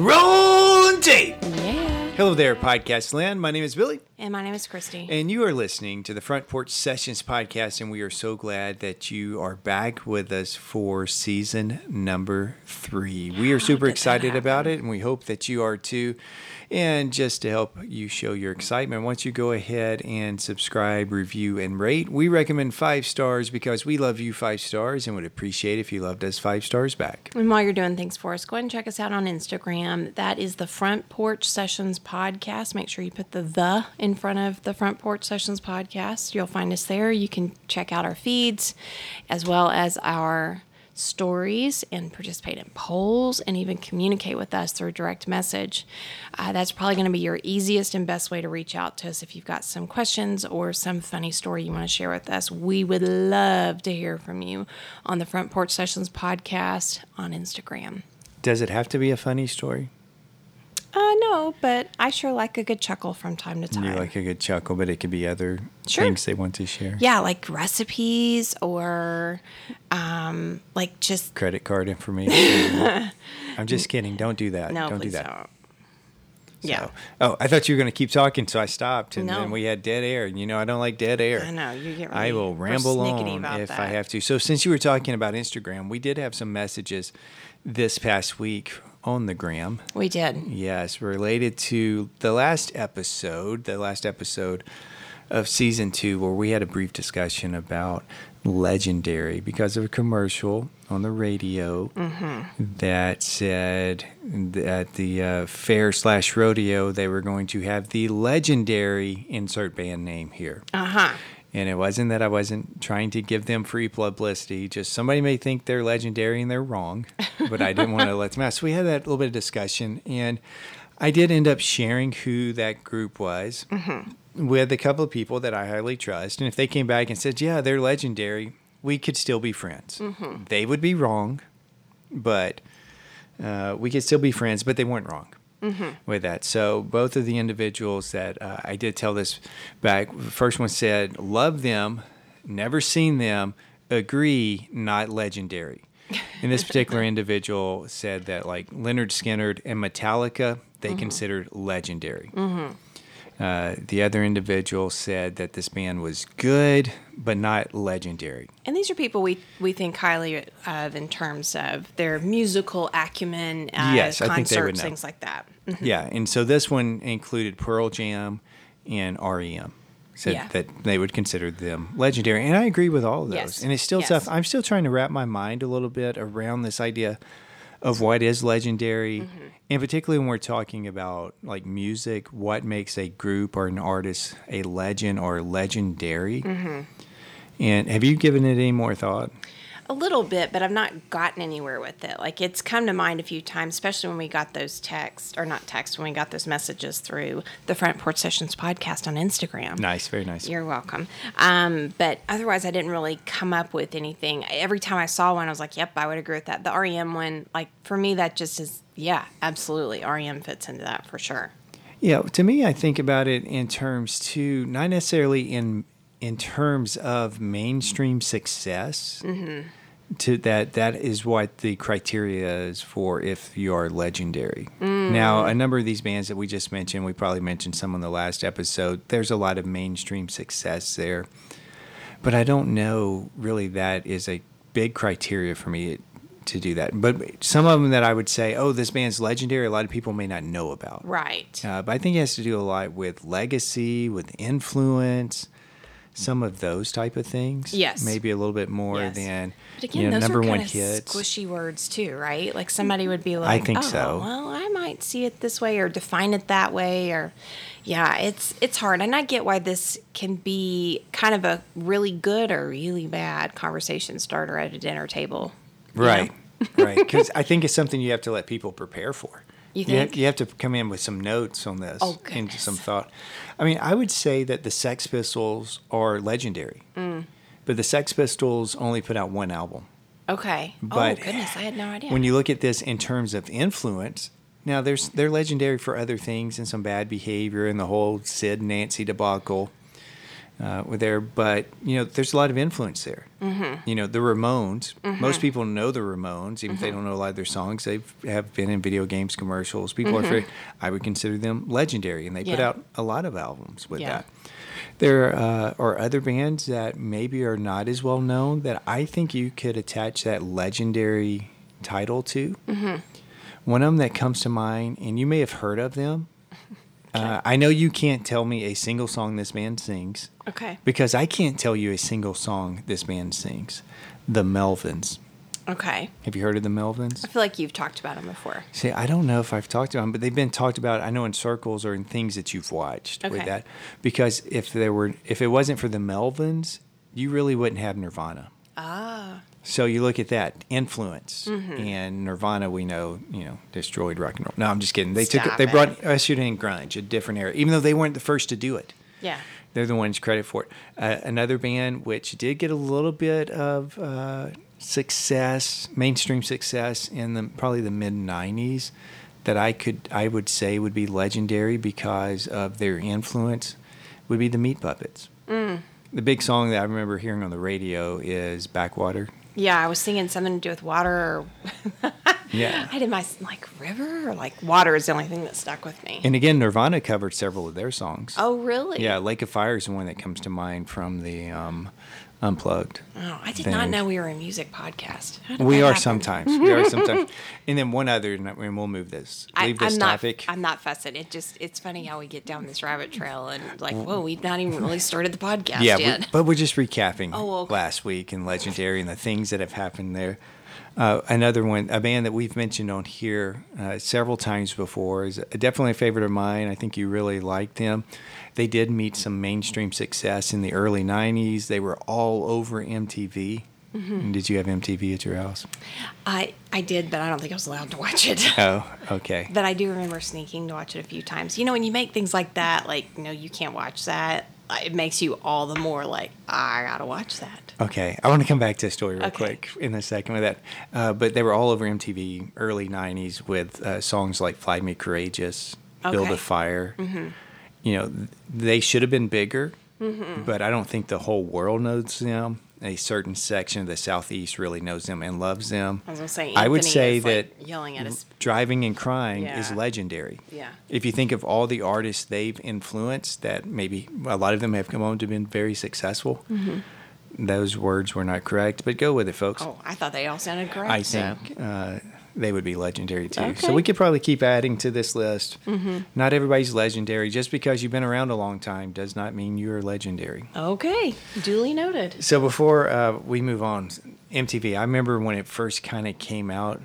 Rolling tape. Yeah. Hello there, podcast land. My name is Billy, And my name is Christi. and you are listening to the Front Porch Sessions podcast. And we are so glad that you are back with us for season number three. We are super excited about it, and we hope that you are too. And just to help you show your excitement, once you go ahead and subscribe, review, and rate, we recommend five stars because we love you five stars and would appreciate if you loved us five stars back. And while you're doing things for us, go ahead and check us out on Instagram. That is the Front Porch Sessions Podcast. Make sure you put the the in front of the Front Porch Sessions Podcast. You'll find us there. You can check out our feeds as well as our stories and participate in polls and even communicate with us through direct message. Uh, that's probably going to be your easiest and best way to reach out to us if you've got some questions or some funny story you want to share with us. We would love to hear from you on the Front Porch Sessions podcast on Instagram. Does it have to be a funny story? Uh, no, but I sure like a good chuckle from time to time. You like a good chuckle, but it could be other Sure. things they want to share. yeah, like recipes or um, like just Credit card information. I'm just kidding. Don't do that. no, don't do that. don't. Yeah, oh, I thought you were going to keep talking, so I stopped, and No. then we had dead air. And you know, I don't like dead air. I know you get. I will ramble on if I have to. So, since you were talking about Instagram, we did have some messages this past week on the gram. We did. Yes, related to the last episode, the last episode of season two, where we had a brief discussion about legendary because of a commercial on the radio that said that the uh, fair slash rodeo they were going to have the legendary insert band name here. Uh huh. And it wasn't that I wasn't trying to give them free publicity. Just somebody may think they're legendary and they're wrong, but I didn't want to let them out. So we had that little bit of discussion, and I did end up sharing who that group was with a couple of people that I highly trust. And if they came back and said, "Yeah, they're legendary," we could still be friends. They would be wrong, but uh, we could still be friends. But they weren't wrong Mm-hmm. with that. So both of the individuals that uh, I did tell this back, the first one said, "Love them, never seen them, agree, not legendary." And this particular individual said that like Lynyrd Skynyrd and Metallica, they mm-hmm. considered legendary. Mm-hmm. Uh, the other individual said that this band was good, but not legendary. And these are people we, we think highly of in terms of their musical acumen, uh, Yes, I think they would concerts, things like that. Yeah, and so this one included Pearl Jam and REM. Said Yeah. that they would consider them legendary, and I agree with all of those. Yes, And it's still yes. tough. I'm still trying to wrap my mind a little bit around this idea of what is legendary, Mm-hmm. And particularly when we're talking about like music, what makes a group or an artist a legend or legendary. Mm-hmm. And have you given it any more thought? A little bit, but I've not gotten anywhere with it. Like it's come to mind a few times, especially when we got those texts, or not texts, when we got those messages through the Front Porch Sessions podcast on Instagram. Nice, very nice. You're welcome. Um, but otherwise, I didn't really come up with anything. Every time I saw one, I was like, "Yep, I would agree with that." The REM one, like for me, that just is, yeah, absolutely. REM fits into that for sure. Yeah, to me, I think about it in terms too, not necessarily in in terms of mainstream success. Mm-hmm. To that, that is what the criteria is for if you are legendary. Mm. Now, a number of these bands that we just mentioned, we probably mentioned some on the last episode. There's a lot of mainstream success there, but I don't know really that is a big criteria for me to do that. But some of them that I would say, oh, this band's legendary, a lot of people may not know about. Right. Uh, but I think it has to do a lot with legacy, with influence, some of those type of things. Yes. Maybe a little bit more Yes. than But again, you know, those number are one kind of hits. squishy words too, right? Like somebody would be like, I think "Oh, so. well, I might see it this way or define it that way," or yeah, it's it's hard, and I get why this can be kind of a really good or really bad conversation starter at a dinner table. Right. know? Right. Because I think it's something you have to let people prepare for. You You, ha- think? you have to come in with some notes on this Oh, and some thought. I mean, I would say that the Sex Pistols are legendary, Mm. but the Sex Pistols only put out one album. Okay. But oh goodness, I had no idea. When you look at this in terms of influence, now there's they're legendary for other things and some bad behavior and the whole Sid Nancy debacle. Uh, were there, but you know, there's a lot of influence there. Mm-hmm. You know, the Ramones. Most people know the Ramones, even if they don't know a lot of their songs. They have been in video games, commercials. People are very. I would consider them legendary, and they put out a lot of albums with Yeah. that. There uh, are other bands that maybe are not as well known that I think you could attach that legendary title to. Mm-hmm. One of them that comes to mind, and you may have heard of them. Uh, I know you can't tell me a single song this man sings Okay. because I can't tell you a single song this man sings. The Melvins. Okay. Have you heard of the Melvins? I feel like you've talked about them before. See, I don't know if I've talked about them, but they've been talked about. I know in circles or in things that you've watched with that. Because if there were, if it wasn't for the Melvins, you really wouldn't have Nirvana. Ah. So you look at that influence, Mm-hmm. and Nirvana, we know, you know, destroyed rock and roll. No, I'm just kidding. They took, Stop they it. brought ushered in grunge, a different era, even though they weren't the first to do it. Yeah. They're the ones credit for it. Uh, another band which did get a little bit of uh, success, mainstream success in the probably the mid '90s, that I could I would say would be legendary because of their influence, would be the Meat Puppets. Mm. The big song that I remember hearing on the radio is "Backwater." Yeah, I was singing something to do with water. Or Yeah. I did my like river or like water is the only thing that stuck with me. And again, Nirvana covered several of their songs. oh, really? Yeah, Lake of Fire is the one that comes to mind from the um, Unplugged. Oh, I did not know we were a music podcast. We are happen? sometimes. We are sometimes. And then one other, and we'll move this. I, Leave this I'm not. topic. I'm not fussing. It just it's funny how we get down this rabbit trail and like, whoa, we've not even really started the podcast yeah, yet. we- but we're just recapping Oh, okay. last week and Legendary and the things that have happened there. Uh, another one, a band that we've mentioned on here uh, several times before, is definitely a favorite of mine. I think you really like them. They did meet some mainstream success in the early 90s. They were all over MTV. Mm-hmm. And Did you have MTV at your house? I I did, but I don't think I was allowed to watch it. Oh, okay. But I do remember sneaking to watch it a few times. You know, when you make things like that, like you know, you can't watch that. uh, It makes you all the more like I gotta watch that. Okay, I want to come back to a story real Okay. quick in a second with that. Uh, but they were all over MTV early '90s with uh, songs like "Fly Me Courageous," "Build Okay. Mm-hmm. a Fire." You know, they should have been bigger, but I don't think the whole world knows them. A certain section of the Southeast really knows them and loves them. I was gonna say. I would say is, like, that yelling at us. Drivin' N' Cryin' is legendary. Yeah. If you think of all the artists they've influenced, that maybe a lot of them have come on to been very successful. Those words were not correct, but go with it, folks. Mm-hmm. Oh, I thought they all sounded correct. I so- think uh, they would be legendary too. So Okay. Mm-hmm. we could probably keep adding to this list. Mm-hmm. Not everybody's legendary. Just because you've been around a long time does not mean you're legendary. Okay, duly noted. So before uh, we move on, MTV, I remember when it first kind of came out.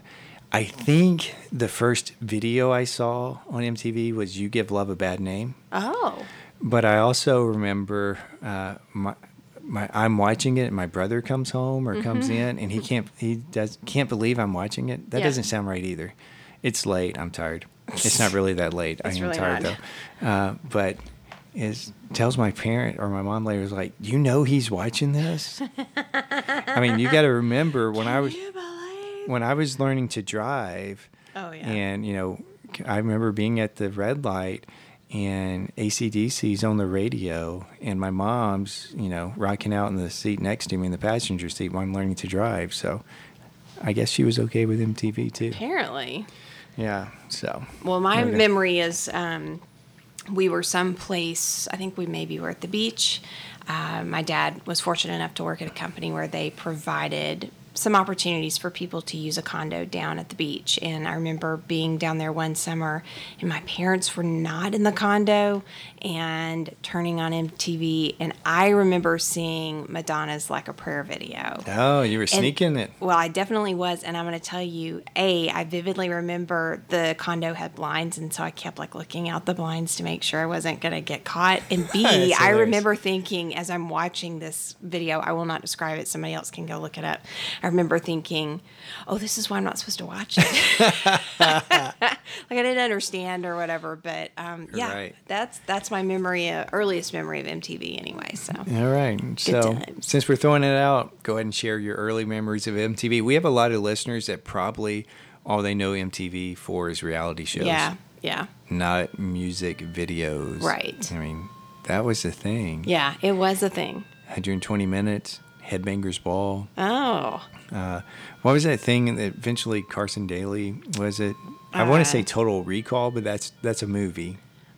I think the first video I saw on MTV was "You Give Love a Bad Name," Oh, but I also remember uh, my, my I'm watching it, and my brother comes home or comes in, and he can't he does can't believe I'm watching it. That Yeah. doesn't sound right either. It's late. I'm tired. It's not really that late. I am really tired not. though. Uh, but is tells my parent or my mom later is like, you know, he's watching this. I mean, you got to remember when I was when I was learning to drive. Oh, yeah. And you know, I remember being at the red light and AC/DC's on the radio, and my mom's you know rocking out in the seat next to me in the passenger seat while I'm learning to drive. So. I guess she was okay with MTV too. Apparently. Yeah. So. Well, my Okay. memory is um, we were someplace, I think we maybe were at the beach. Uh, my dad was fortunate enough to work at a company where they provided some opportunities for people to use a condo down at the beach. And I remember being down there one summer, and my parents were not in the condo and turning on MTV. And I remember seeing Madonna's Like a Prayer video. Oh, you were And- sneaking it. Well, I definitely was, and I'm going to tell you, a, I vividly remember the condo had blinds, and so I kept like looking out the blinds to make sure I wasn't going to get caught. And B, I remember thinking as I'm watching this video, I will not describe it. Somebody else can go look it up. I remember thinking, "Oh, this is why I'm not supposed to watch it." like I didn't understand or whatever, but um, yeah, Right. that's that's my memory, uh, earliest memory of MTV anyway. So All right. So, times. since we're throwing it out, go ahead and share your early memories of MTV. We have a lot of listeners that probably all they know MTV for is reality shows, yeah, yeah. not music videos. Right. I mean, that was the thing. Yeah, it was a thing. 120 minutes, Headbangers Ball. Oh, Uh, what was that thing that eventually Carson Daly was it? I want Uh, to say Total Recall, but that's that's a movie.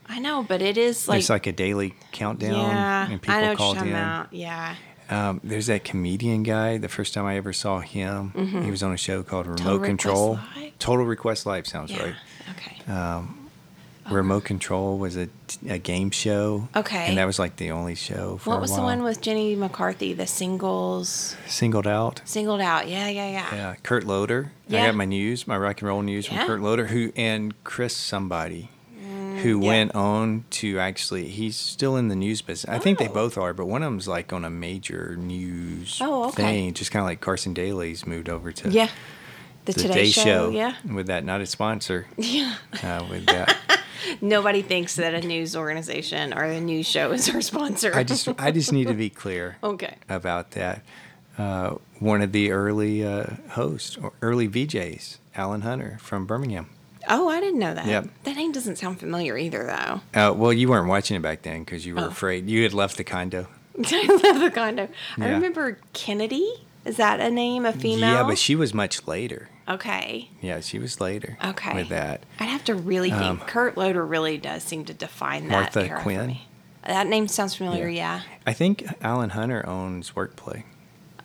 I know, but it is like, it's like a daily countdown, yeah, and people I know what you're called talking in. about. Yeah, Um, there's that comedian guy. The first time I ever saw him, he was on a show called Remote Mm-hmm. Request Control. Live? Total Request Live sounds yeah. right. Okay. Remote Control was a, a game show. Okay. And that was like the only show for what was the one with Jenny McCarthy? The singles Singled Out. singled out. Yeah, yeah, yeah. Yeah, Kurt Loder. I got my news, my rock and roll news Yeah. from Kurt Loder, who and Chris somebody, who Mm, yeah. went on to actually. He's still in the news business. I think they Oh. both are, but one of them's like on a major news Oh, okay. thing, just kind of like Carson Daly's moved over to Yeah. The, the Today, Show. Yeah. with that. Not a sponsor. Yeah. Uh, with that, Nobody thinks that a news organization or a news show is our sponsor. I just I just need to be clear. okay. about that. Uh, one of the early uh, hosts or early VJs, Alan Hunter from Birmingham. Oh, I didn't know that. Yep. That name doesn't sound familiar either, though. Uh, well, you weren't watching it back then because you were Oh. afraid. You had left the condo. I love the condo. I remember Kennedy. Is that a name? A female? Yeah, but she was much later. Okay. Yeah, she was later. Okay. With that. I'd have to really think. Um, Kurt Loder really does seem to define that Martha era for Quinn? me. That name sounds familiar. Yeah. I think Alan Hunter owns Workplay.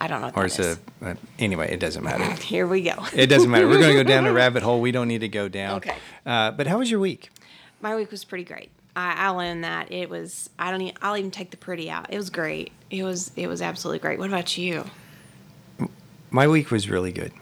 I don't know. Or it's is. a. Uh, anyway, it doesn't matter. Here we go. It doesn't matter. We're going to go down a rabbit hole we don't need to go down. Okay. Uh, but how was your week? My week was pretty great. I, I'll own that. It was. I don't. Even, I'll even take the pretty out. It was great. It was. It was absolutely great. What about you? My week was really good.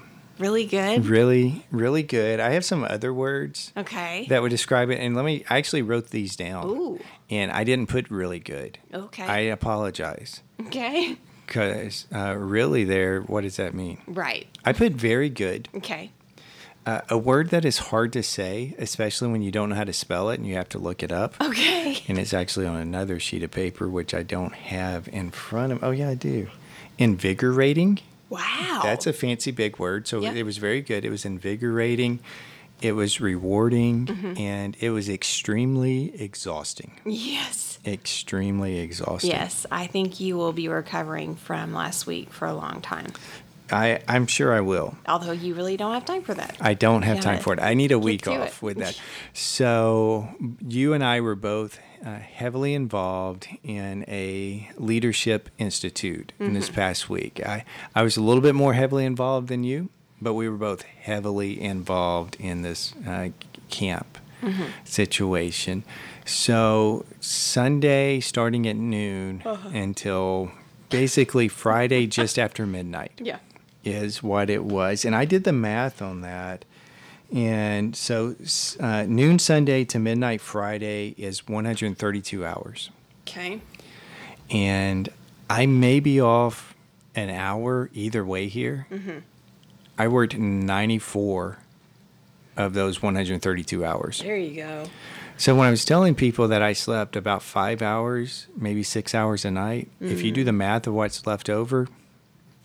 Really good. Really, really good. I have some other words Okay. that would describe it. And let me, I actually wrote these down. Ooh. And I didn't put really good. Okay. I apologize. okay. Because uh, really, there, what does that mean? Right. I put very good. Okay. Uh, a word that is hard to say, especially when you don't know how to spell it and you have to look it up. Okay. And it's actually on another sheet of paper, which I don't have in front of. Oh, yeah, I do. Invigorating. Wow. That's a fancy big word. So Yeah. it was very good. It was invigorating. It was rewarding. Mm-hmm. And it was extremely exhausting. Yes. Extremely exhausting. Yes. I think you will be recovering from last week for a long time. I, I'm sure I will. Although you really don't have time for that. I don't have Yeah, time for it. I need a get week off it. with that. So, you and I were both uh, heavily involved in a leadership institute in Mm-hmm. this past week. I, I was a little bit more heavily involved than you, but we were both heavily involved in this uh, camp Mm-hmm. situation. So, Sunday starting at noon Uh-huh. until basically Friday just after midnight Yeah. is what it was. And I did the math on that. And so uh, noon Sunday to midnight Friday is 132 hours. Okay. And I may be off an hour either way here. I worked 94 of those 132 hours. There you go. So when I was telling people that I slept about five hours, maybe six hours a night, if you do the math of what's left over,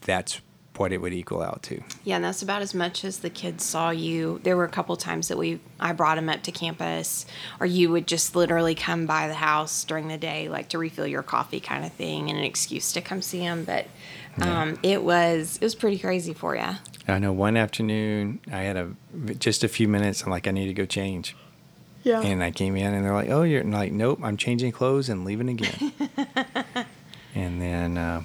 that's what it would equal out to. Yeah, and that's about as much as the kids saw you. There were a couple times that we I brought them up to campus, or you would just literally come by the house during the day, like to refill your coffee, kind of thing, and an excuse to come see them. But um, it was it was pretty crazy for you. I know one afternoon I had a just a few minutes. I'm like, I need to go change, Yeah. and I came in and they're like, Oh, you're and like, nope, I'm changing clothes and leaving again. and then uh,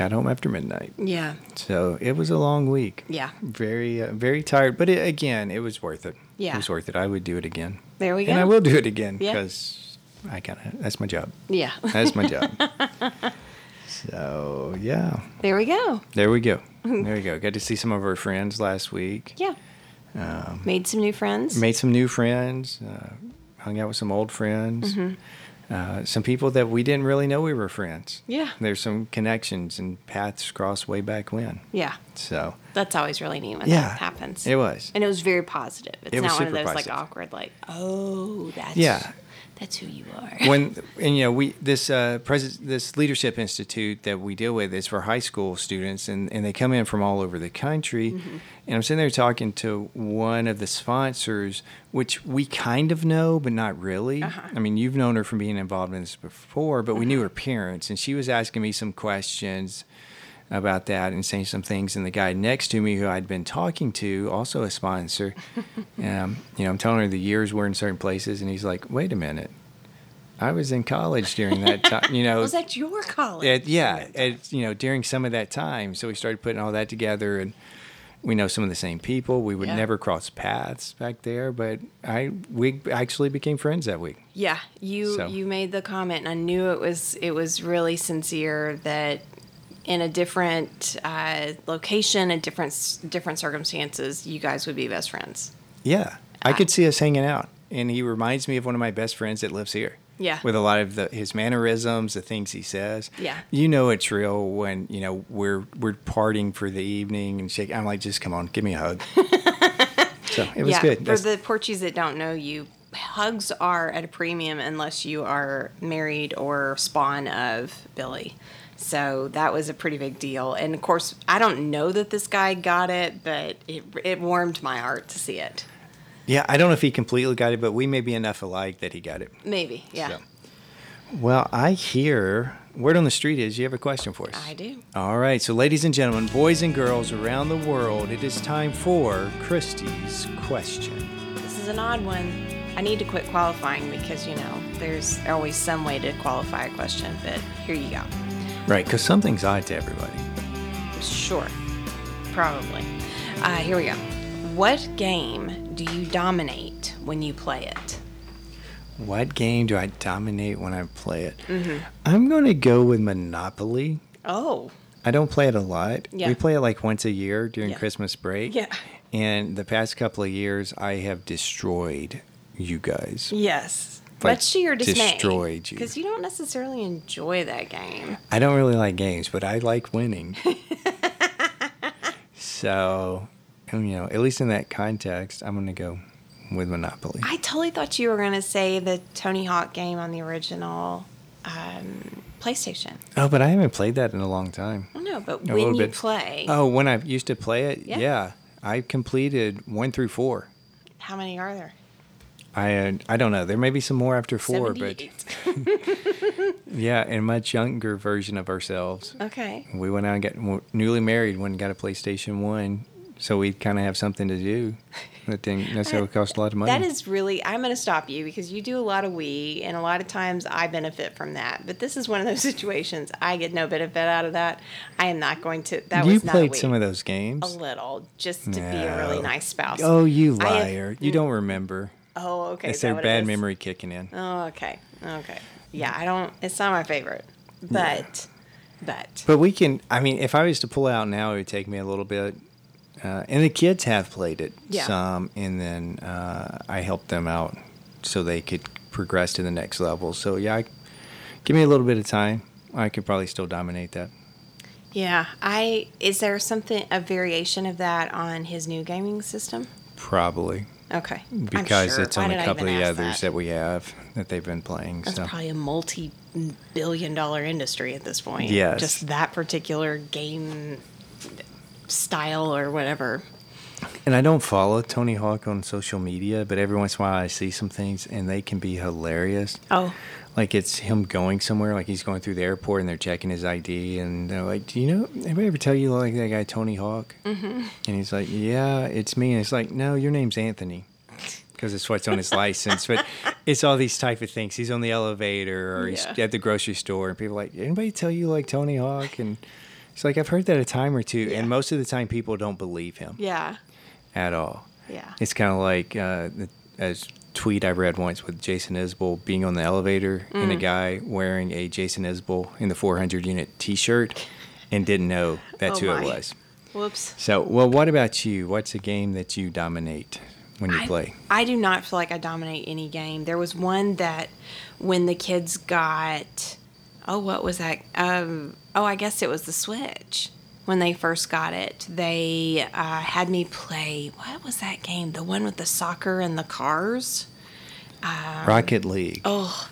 got home after midnight. yeah. So it was a long week. Yeah. Very, uh, very tired, but it, again, it was worth it. Yeah. it was worth it. I would do it again, There we go. and I will do it again Yeah. because I kind of that's my job. Yeah. That's my job. so yeah, there we go. there we go. There we go. Got to see some of our friends last week. Yeah. Um, Made some new friends. made some new friends, uh, hung out with some old friends, uh, some people that we didn't really know we were friends. Yeah. There's some connections and paths crossed way back when. Yeah. So That's always really neat when yeah, that happens. It was. And it was very positive. It's It not one of those positive. like awkward, like, oh, that's Yeah. That's who you are. when and you know we this uh pres- this leadership institute that we deal with is for high school students and and they come in from all over the country Mm-hmm. and i'm sitting there talking to one of the sponsors which we kind of know but not really Uh-huh. i mean you've known her from being involved in this before but we knew her parents and she was asking me some questions about that and saying some things. And the guy next to me, who I'd been talking to, also a sponsor, um, you know, I'm telling her the years were in certain places, and he's like, "Wait a minute, I was in college during that time." You know, Was that your college? at, yeah, at, you know, during some of that time. So we started putting all that together, and we know some of the same people. We would Yeah. never cross paths back there, but I we actually became friends that week. Yeah, you So. you made the comment, and I knew it was it was really sincere that in a different uh, location and different different circumstances, you guys would be best friends. Yeah, I could see us hanging out, and he reminds me of one of my best friends that lives here. Yeah. with a lot of the, his mannerisms, the things he says. Yeah. you know it's real when you know we're we're partying for the evening and shake. I'm like, just come on, give me a hug. so it was yeah, good. for That's- the porchies that don't know you, hugs are at a premium unless you are married or spawn of Billy. So that was a pretty big deal. And of course, I don't know that this guy got it, but it it warmed my heart to see it. yeah, I don't know if he completely got it, but we may be enough alike that he got it. Maybe, yeah. So. Well, I hear word on the street is you have a question for us. I do. All right, so ladies and gentlemen, boys and girls around the world, it is time for Christi's question. This is an odd one. I need to quit qualifying because, you know, there's always some way to qualify a question, but here you go. Right, because something's odd to everybody. Sure. Probably. Uh, here we go. What game do you dominate when you play it? What game do I dominate when I play it? Mm-hmm. I'm going to go with Monopoly. Oh, I don't play it a lot. Yeah. We play it like once a year during Yeah. Christmas break. Yeah. And the past couple of years, I have destroyed you guys. yes. Like, Much to your dismay. destroyed you. Because you don't necessarily enjoy that game. I don't really like games, but I like winning. so, you know, at least in that context, I'm going to go with Monopoly. I totally thought you were going to say the Tony Hawk game on the original um, PlayStation. Oh, but I haven't played that in a long time. I but A when you bit. play, Oh, when I used to play it, Yeah. yeah, I completed one through four. how many are there? I uh, I don't know. There may be some more after four, but yeah, in a much younger version of ourselves, okay. we went out and got newly married. Went and got a PlayStation One, so we kind of have something to do that didn't necessarily cost a lot of money. That is really, I'm going to stop you because you do a lot of we, and a lot of times I benefit from that. But this is one of those situations I get no benefit out of that. I am not going to. That you was not a played we. some of those games. a little, just to be a really nice spouse. Oh, you I have- liar! you don't remember. Oh, okay. It's is that their what it bad memory kicking in. Oh, okay. Okay. Yeah, I don't. It's not my favorite, but, but But we can. I mean, if I was to pull out now, it would take me a little bit. Uh, and the kids have played it Yeah. some, and then uh, I helped them out so they could progress to the next level. So yeah, I, give me a little bit of time. I could probably still dominate that. yeah. I is there something a variation of that on his new gaming system? Probably Okay. Because sure. it's on a couple of the others that? we have that they've been playing. That's so probably a multi-billion dollar industry at this point. Yes. Just that particular game style or whatever. And I don't follow Tony Hawk on social media, but every once in a while I see some things and they can be hilarious. Oh, Like it's him going somewhere, like he's going through the airport and they're checking his ID and they're like, "Do you know? Anybody ever tell you like that guy Tony Hawk?" Mm-hmm. And he's like, "Yeah, it's me." And it's like, "No, your name's Anthony." Because it's what's on his license, but it's all these type of things. He's on the elevator, or he's Yeah. at the grocery store, and people are like, "Anybody tell you like Tony Hawk?" And it's like I've heard that a time or two, Yeah. and most of the time people don't believe him yeah. at all. Yeah. It's kind of like uh, as tweet I read once with Jason Isbell being on the elevator and a Mm. guy wearing a Jason Isbell in the 400 unit T-shirt and didn't know that's Oh who my. it was. Whoops. So, well, what about you? What's a game that you dominate when you I, play? I do not feel like I dominate any game. There was one that when the kids got, oh, what was that? Um, oh, I guess it was the Switch. When they first got it, they uh, had me play. What was that game? The one with the soccer and the cars. Rocket League. Oh,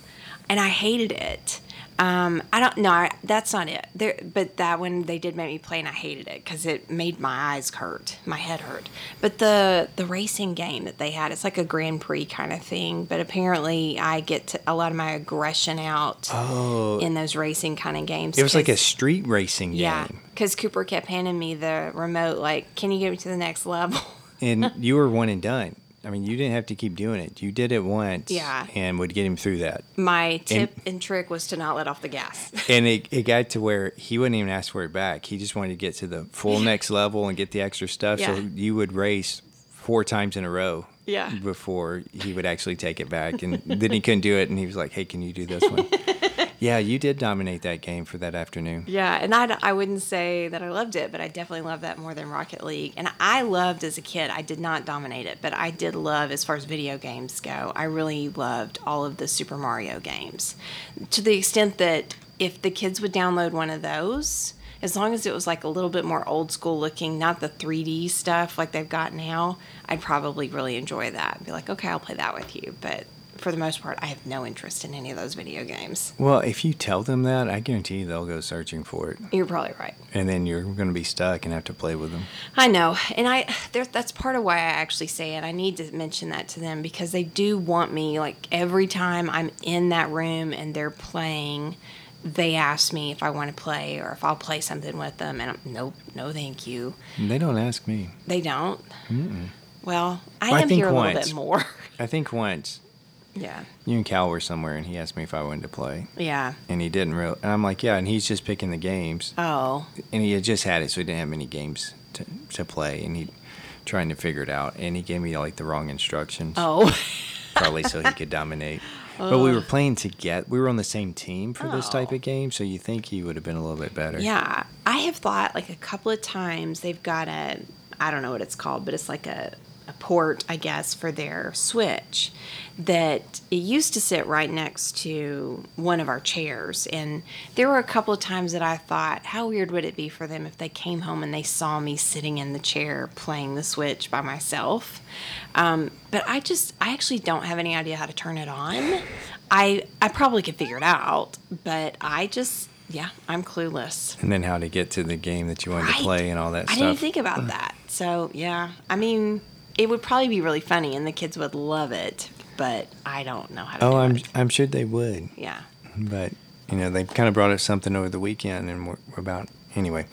and I hated it. Um, I don't know. I- That's not it. There, but that one they did make me play, and I hated it because it made my eyes hurt, my head hurt. But the the racing game that they had, it's like a Grand Prix kind of thing. But apparently, I get to, a lot of my aggression out Oh, in those racing kind of games. it was like a street racing game. yeah, because Cooper kept handing me the remote, like, "Can you get me to the next level?" And you were one and done. I mean, you didn't have to keep doing it. You did it once Yeah. and would get him through that. My tip and trick was to not let off the gas. And it, it got to where he wouldn't even ask for it back. He just wanted to get to the full next level and get the extra stuff. Yeah. So you would race four times in a row. Yeah. Before he would actually take it back. And then he couldn't do it. And he was like, hey, can you do this one? yeah, you did dominate that game for that afternoon. Yeah, and I, I wouldn't say that I loved it, but I definitely loved that more than Rocket League. And I loved as a kid, I did not dominate it, but I did love, as far as video games go, I really loved all of the Super Mario games. To the extent that if the kids would download one of those, as long as it was like a little bit more old school looking, not the 3D stuff like they've got now, I'd probably really enjoy that. And be like, okay, I'll play that with you. But for the most part, I have no interest in any of those video games. Well, if you tell them that, I guarantee you they'll go searching for it. You're probably right. And then you're going to be stuck and have to play with them. I know, and I there, that's part of why I actually say it. I need to mention that to them because they do want me. Like every time I'm in that room and they're playing, they ask me if I want to play or if I'll play something with them, and I'm, nope, no, thank you. They don't ask me. They don't. Well, I Well, I am here a little bit more. I think once yeah, you and Cal were somewhere and he asked me if I wanted to play. yeah. And he didn't really. And I'm like, yeah. And he's just picking the games. Oh, And he had just had it, so he didn't have many games to, to play. And he trying to figure it out. And he gave me like the wrong instructions, oh, probably so he could dominate. But we were playing together. We were on the same team for this type Oh. of game, so you think he would have been a little bit better. Yeah, I have thought like a couple of times they've got a I don't know what it's called, but it's like a port, I guess, for their Switch that it used to sit right next to one of our chairs. And there were a couple of times that I thought, how weird would it be for them if they came home and they saw me sitting in the chair playing the Switch by myself? Um, but I just, I actually don't have any idea how to turn it on. I, I probably could figure it out, but I just, yeah, I'm clueless. And then how to get to the game that you wanted Right. to play and all that I stuff. I didn't think about that. So yeah, I mean, it would probably be really funny, and the kids would love it. But I don't know how to. oh, do I'm it. I'm sure they would. Yeah. but you know they kind of brought us something over the weekend and we're, we're about anyway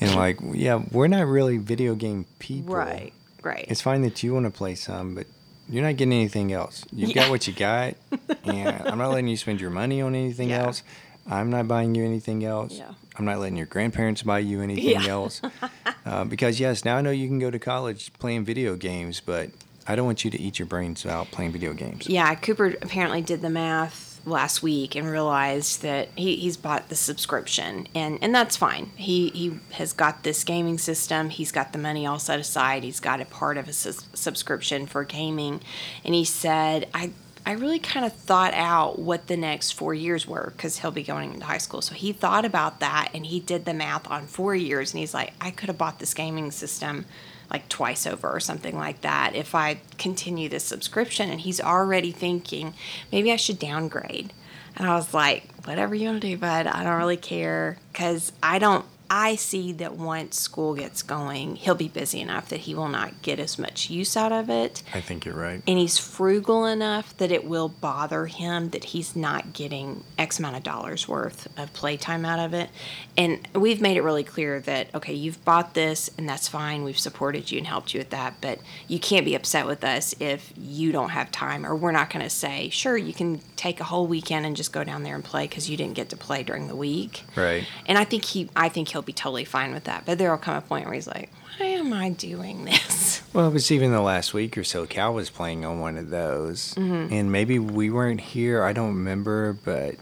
and like yeah we're not really video game people Right. Right. it's fine that you want to play some but you're not getting anything else you've Yeah. got what you got and i'm not letting you spend your money on anything Yeah. else i'm not buying you anything else Yeah. I'm not letting your grandparents buy you anything Yeah. else uh, because yes now i know you can go to college playing video games but i don't want you to eat your brains out playing video games Yeah, Cooper apparently did the math last week and realized that he, he's bought the subscription and, and that's fine. He he has got this gaming system, he's got the money all set aside, he's got a part of a sus- subscription for gaming. And he said, I I really kind of thought out what the next four years were because he'll be going into high school. So he thought about that and he did the math on four years and he's like, I could have bought this gaming system like twice over or something like that if I continue this subscription. And he's already thinking maybe I should downgrade. And I was like, whatever you want to do, bud. I don't really care because I don't. I see that once school gets going, he'll be busy enough that he will not get as much use out of it. i think you're right And he's frugal enough that it will bother him that he's not getting X amount of dollars worth of playtime out of it. And we've made it really clear that, okay, you've bought this and that's fine. We've supported you and helped you with that. But you can't be upset with us if you don't have time, or we're not going to say, sure, you can take a whole weekend and just go down there and play because you didn't get to play during the week. right And I think he, I think he'll be totally fine with that. But there will come a point where he's like, why am I doing this? Well, it was even the last week or so. Cal was playing on one of those, Mm-hmm. and maybe we weren't here. I don't remember, but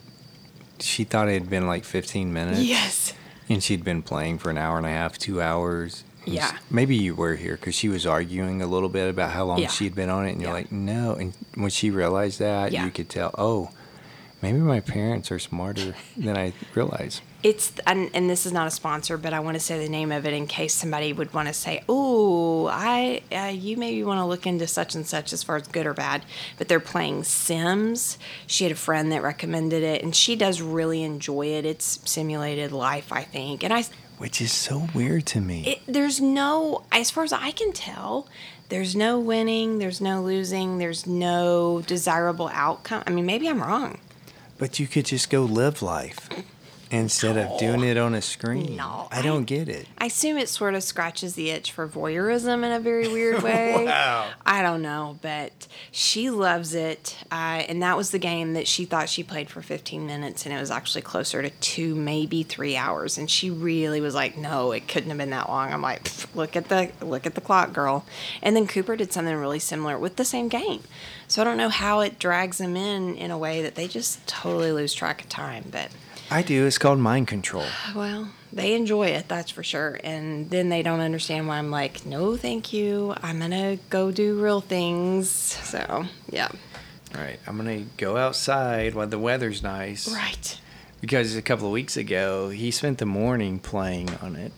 she thought it had been like 15 minutes. Yes. and she'd been playing for an hour and a half, two hours. Yeah. Maybe you were here because she was arguing a little bit about how long Yeah. she'd been on it, and you're Yeah. like, no. And when she realized that, Yeah. you could tell, oh, maybe my parents are smarter than I realized. It's and, and this is not a sponsor, but I want to say the name of it in case somebody would want to say, "Oh, I uh, you maybe want to look into such and such as far as good or bad." But they're playing Sims. She had a friend that recommended it, and she does really enjoy it. It's simulated life, I think, and I Which is so weird to me. it, there's no, as far as I can tell, there's no winning, there's no losing, there's no desirable outcome. I mean, maybe I'm wrong. but you could just go live life instead of doing it on a screen. No, I don't get it. I assume it sort of scratches the itch for voyeurism in a very weird way. Wow. I don't know, but she loves it. Uh, and that was the game that she thought she played for 15 minutes, and it was actually closer to two, maybe three hours. And she really was like, "No, it couldn't have been that long." I'm like, "Look at the look at the clock, girl." And then Cooper did something really similar with the same game. So I don't know how it drags them in in a way that they just totally lose track of time, but. I do. It's called mind control. Well, they enjoy it, that's for sure. And then they don't understand why I'm like, no, thank you. I'm going to go do real things. So, yeah. All right. I'm going to go outside while the weather's nice. Right. Because a couple of weeks ago, he spent the morning playing on it.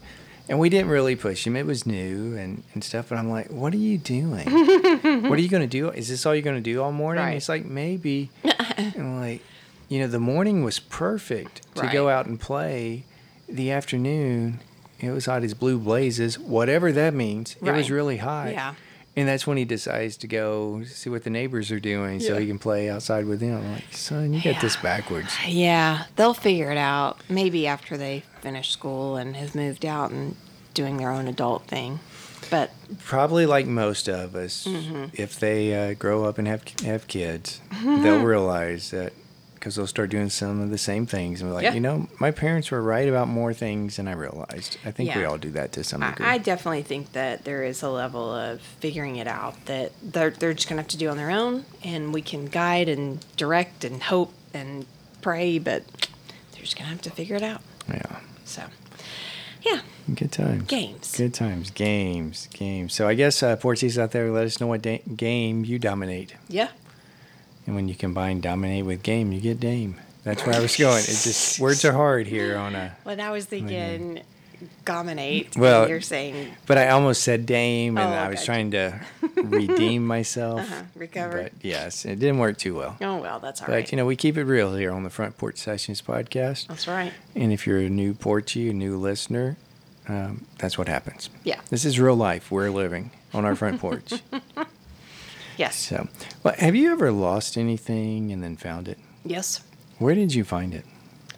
And we didn't really push him. It was new and, and stuff. But I'm like, what are you doing? what are you going to do? Is this all you're going to do all morning? Right. He's like, maybe. and I'm like, you know, the morning was perfect to go out and play. The afternoon, it was hot as blue blazes, whatever that means. It was really hot. Yeah. And that's when he decides to go see what the neighbors are doing so he can play outside with them. I'm like, son, you got this backwards. Yeah. They'll figure it out. Maybe after they finish school and have moved out and doing their own adult thing. But Probably like most of us, Mm-hmm. if they uh, grow up and have have kids, they'll realize that because they'll start doing some of the same things and be like, Yeah. you know, my parents were right about more things than I realized. I think we all do that to some degree. I definitely think that there is a level of figuring it out that they're, they're just going to have to do on their own. And we can guide and direct and hope and pray, but they're just going to have to figure it out. yeah. So, yeah. Good times. Games. Good times. Games. Games. So I guess uh, porchies out there, let us know what da- game you dominate. Yeah. And when you combine dominate with game, you get dame. That's where I was going. It's just words are hard here on a. Well, I was thinking dominate. Well, you're saying But I almost said dame, and Oh, I was gotcha. trying to redeem myself. Uh-huh, recover. But yes, it didn't work too well. Oh well, that's all But right. you know, we keep it real here on the Front Porch Sessions podcast. that's right. And if you're a new porchy, a new listener, um, that's what happens. Yeah. This is real life. We're living on our front porch. Yes. so, well, have you ever lost anything and then found it? Yes. Where did you find it?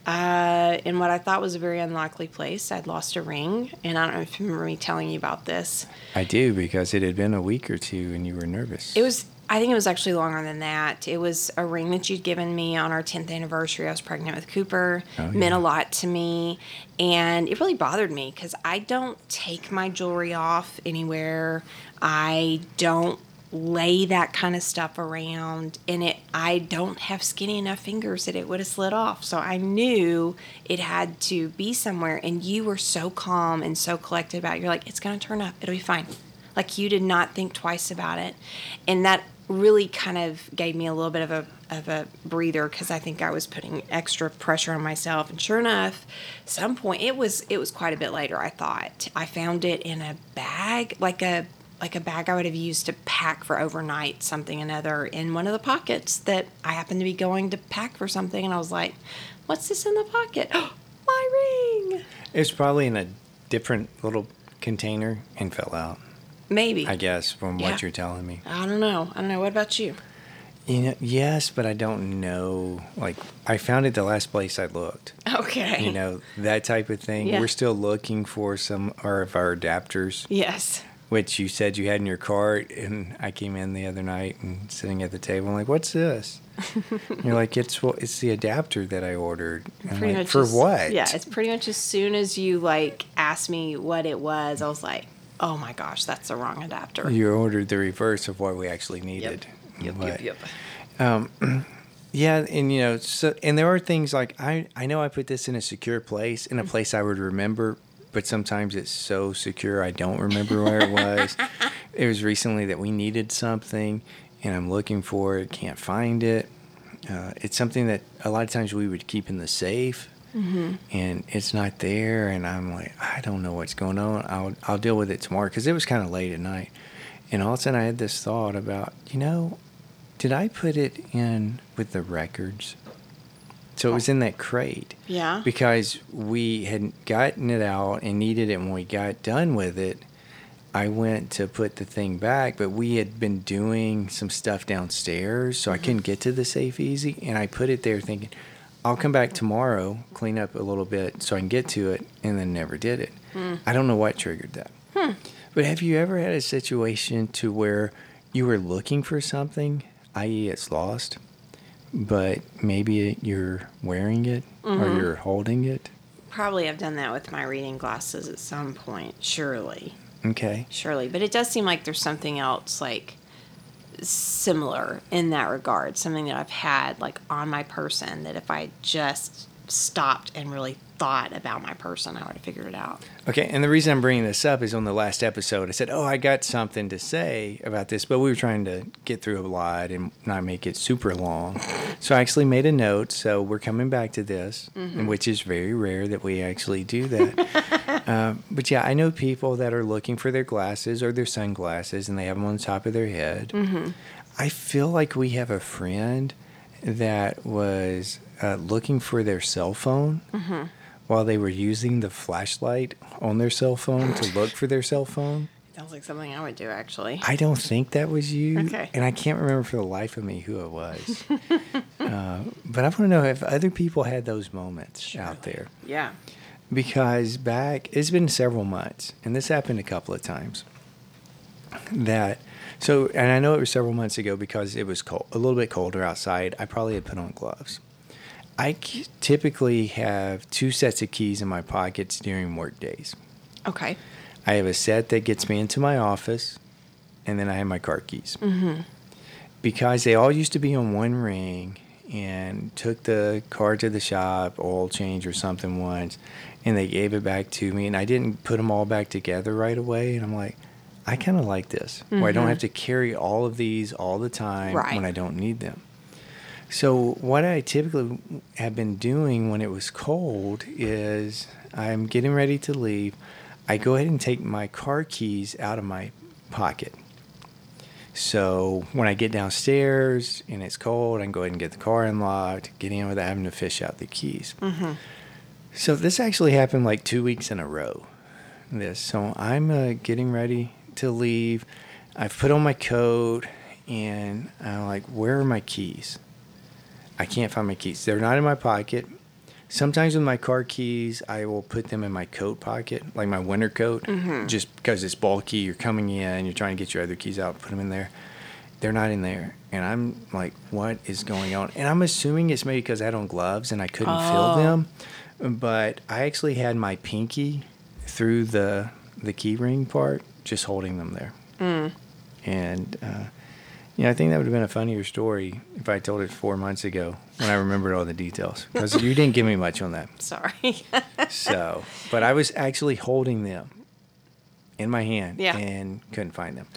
Uh, in what I thought was a very unlikely place, I'd lost a ring, and I don't know if you remember me telling you about this. I do because it had been a week or two and you were nervous. It was. I think it was actually longer than that. It was a ring that you'd given me on our 10th anniversary. I was pregnant with Cooper. Oh, yeah. Meant a lot to me. And it really bothered me because I don't take my jewelry off anywhere. I don't lay that kind of stuff around and it I don't have skinny enough fingers that it would have slid off. So I knew it had to be somewhere and you were so calm and so collected about it. You're like, it's gonna turn up. It'll be fine. Like you did not think twice about it. And that really kind of gave me a little bit of a of a breather because I think I was putting extra pressure on myself. And sure enough, some point it was it was quite a bit later. I thought I found it in a bag, like a like a bag I would have used to pack for overnight, something another, in one of the pockets that I happened to be going to pack for something, and I was like, "What's this in the pocket? My ring." It's probably in a different little container and fell out, Maybe. I guess, from Yeah. what you're telling me. I don't know. I don't know. What about you? You know, yes, but I don't know. Like, I found it the last place I looked. Okay. You know, that type of thing. Yeah. We're still looking for some or of our adapters, Yes. Which you said you had in your cart. And I came in the other night and sitting at the table, I'm like, what's this? You're like, it's well, it's the adapter that I ordered. Pretty like, much for as- what? Yeah, it's pretty much as soon as you like asked me what it was, I was like, "Oh my gosh, that's the wrong adapter." you ordered the reverse of what we actually needed. Yep. But- Yep. Yep. Um, yeah, and you know, so and there are things like I I know I put this in a secure place, in a mm-hmm. place I would remember, but sometimes it's so secure I don't remember where it was. it was recently that we needed something, and I'm looking for it, can't find it. Uh, it's something that a lot of times we would keep in the safe, and it's not there, and I'm like, I don't know what's going on. I'll I'll deal with it tomorrow because it was kind of late at night, and all of a sudden I had this thought about, you know, did I put it in with the records? So it was in that crate. Yeah. because we had gotten it out and needed it when we got done with it i went to put the thing back but we had been doing some stuff downstairs so i mm-hmm. couldn't get to the safe easy and i put it there thinking i'll come back tomorrow clean up a little bit so i can get to it and then never did it. Hmm. I don't know what triggered that. Hmm. But have you ever had a situation to where you were looking for something i.e it's lost but maybe you're wearing it or mm-hmm. you're holding it Probably I've done that with my reading glasses at some point. Surely. Okay. Surely. But it does seem like there's something else like similar in that regard. Something that I've had like on my person that if I just stopped and really thought about my person, I would have figured it out. Okay. And the reason I'm bringing this up is on the last episode, I said, Oh, I got something to say about this, but we were trying to get through a lot and not make it super long. So I actually made a note. So we're coming back to this, and which is very rare that we actually do that. um, but yeah, I know people that are looking for their glasses or their sunglasses and they have them on the top of their head. I feel like we have a friend that was uh, looking for their cell phone while they were using the flashlight on their cell phone to look for their cell phone. Sounds like something I would do actually. I don't think that was you. Okay. And I can't remember for the life of me who it was. uh, but I want to know if other people had those moments out there. Yeah. Because back, it's been several months, and this happened a couple of times. That, so, and I know it was several months ago because it was cold, a little bit colder outside. I probably had put on gloves. I typically have two sets of keys in my pockets during work days. Okay. I have a set that gets me into my office, and then I have my car keys. Mm-hmm. Because they all used to be on one ring, and took the car to the shop, oil change or something once, and they gave it back to me, and I didn't put them all back together right away, and I'm like, I kind of like this, where I don't have to carry all of these all the time Right. when I don't need them. So what I typically have been doing when it was cold is I'm getting ready to leave. I go ahead and take my car keys out of my pocket. So when I get downstairs and it's cold, I can go ahead and get the car unlocked, get in without having to fish out the keys. So this actually happened like two weeks in a row. This. So I'm uh, getting ready to leave. I've put on my coat and I'm like, where are my keys? I can't find my keys. They're not in my pocket. Sometimes with my car keys, I will put them in my coat pocket, like my winter coat, just because it's bulky. You're coming in, you're trying to get your other keys out, put them in there. They're not in there. And I'm like, what is going on? And I'm assuming it's maybe because I had on gloves and I couldn't feel Oh. them. But I actually had my pinky through the the key ring part, just holding them there. And uh, yeah, I think that would have been a funnier story if I told it four months ago when I remembered all the details. Because you didn't give me much on that. Sorry. So, but I was actually holding them in my hand Yeah. and couldn't find them.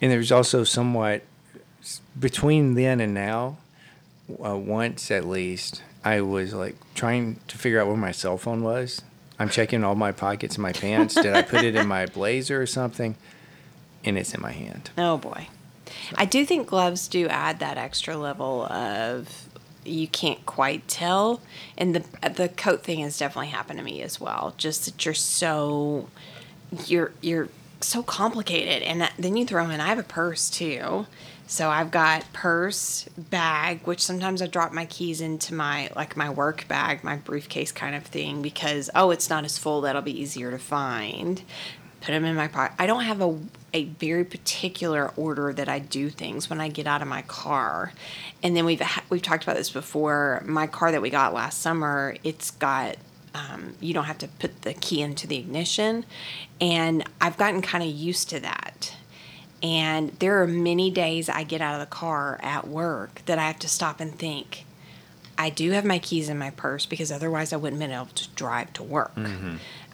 And there's also somewhat between then and now, uh, once at least, I was like trying to figure out where my cell phone was. I'm checking all my pockets in my pants. Did I put it in my blazer or something? And it's in my hand. Oh boy. I do think gloves do add that extra level of you can't quite tell. And the the coat thing has definitely happened to me as well. Just that you're so you're you're so complicated and that, then you throw in I have a purse too. So I've got purse, bag, which sometimes I drop my keys into my like my work bag, my briefcase kind of thing because oh, it's not as full that'll be easier to find. Put them in my pocket. I don't have a a very particular order that I do things when I get out of my car. And then we've we've talked about this before. My car that we got last summer, it's got um, you don't have to put the key into the ignition, and I've gotten kind of used to that. And there are many days I get out of the car at work that I have to stop and think, I do have my keys in my purse because otherwise I wouldn't been able to drive to work.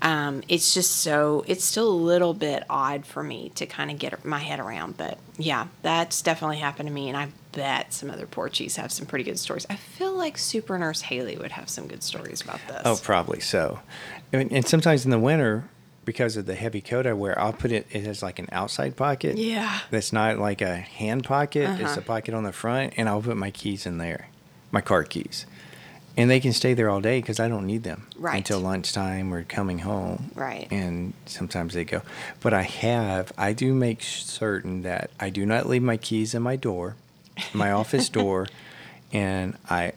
Um, it's just so it's still a little bit odd for me to kind of get my head around. But yeah, that's definitely happened to me, and I bet some other Porchies have some pretty good stories. I feel like Super Nurse Haley would have some good stories about this. Oh, probably so. And, and sometimes in the winter, because of the heavy coat I wear, I'll put it. It has like an outside pocket. Yeah. That's not like a hand pocket. It's Uh-huh. a pocket on the front, and I'll put my keys in there, my car keys, and they can stay there all day because I don't need them Right. until lunchtime or coming home. Right. And sometimes they go, but I have. I do make certain that I do not leave my keys in my door, my office door, and I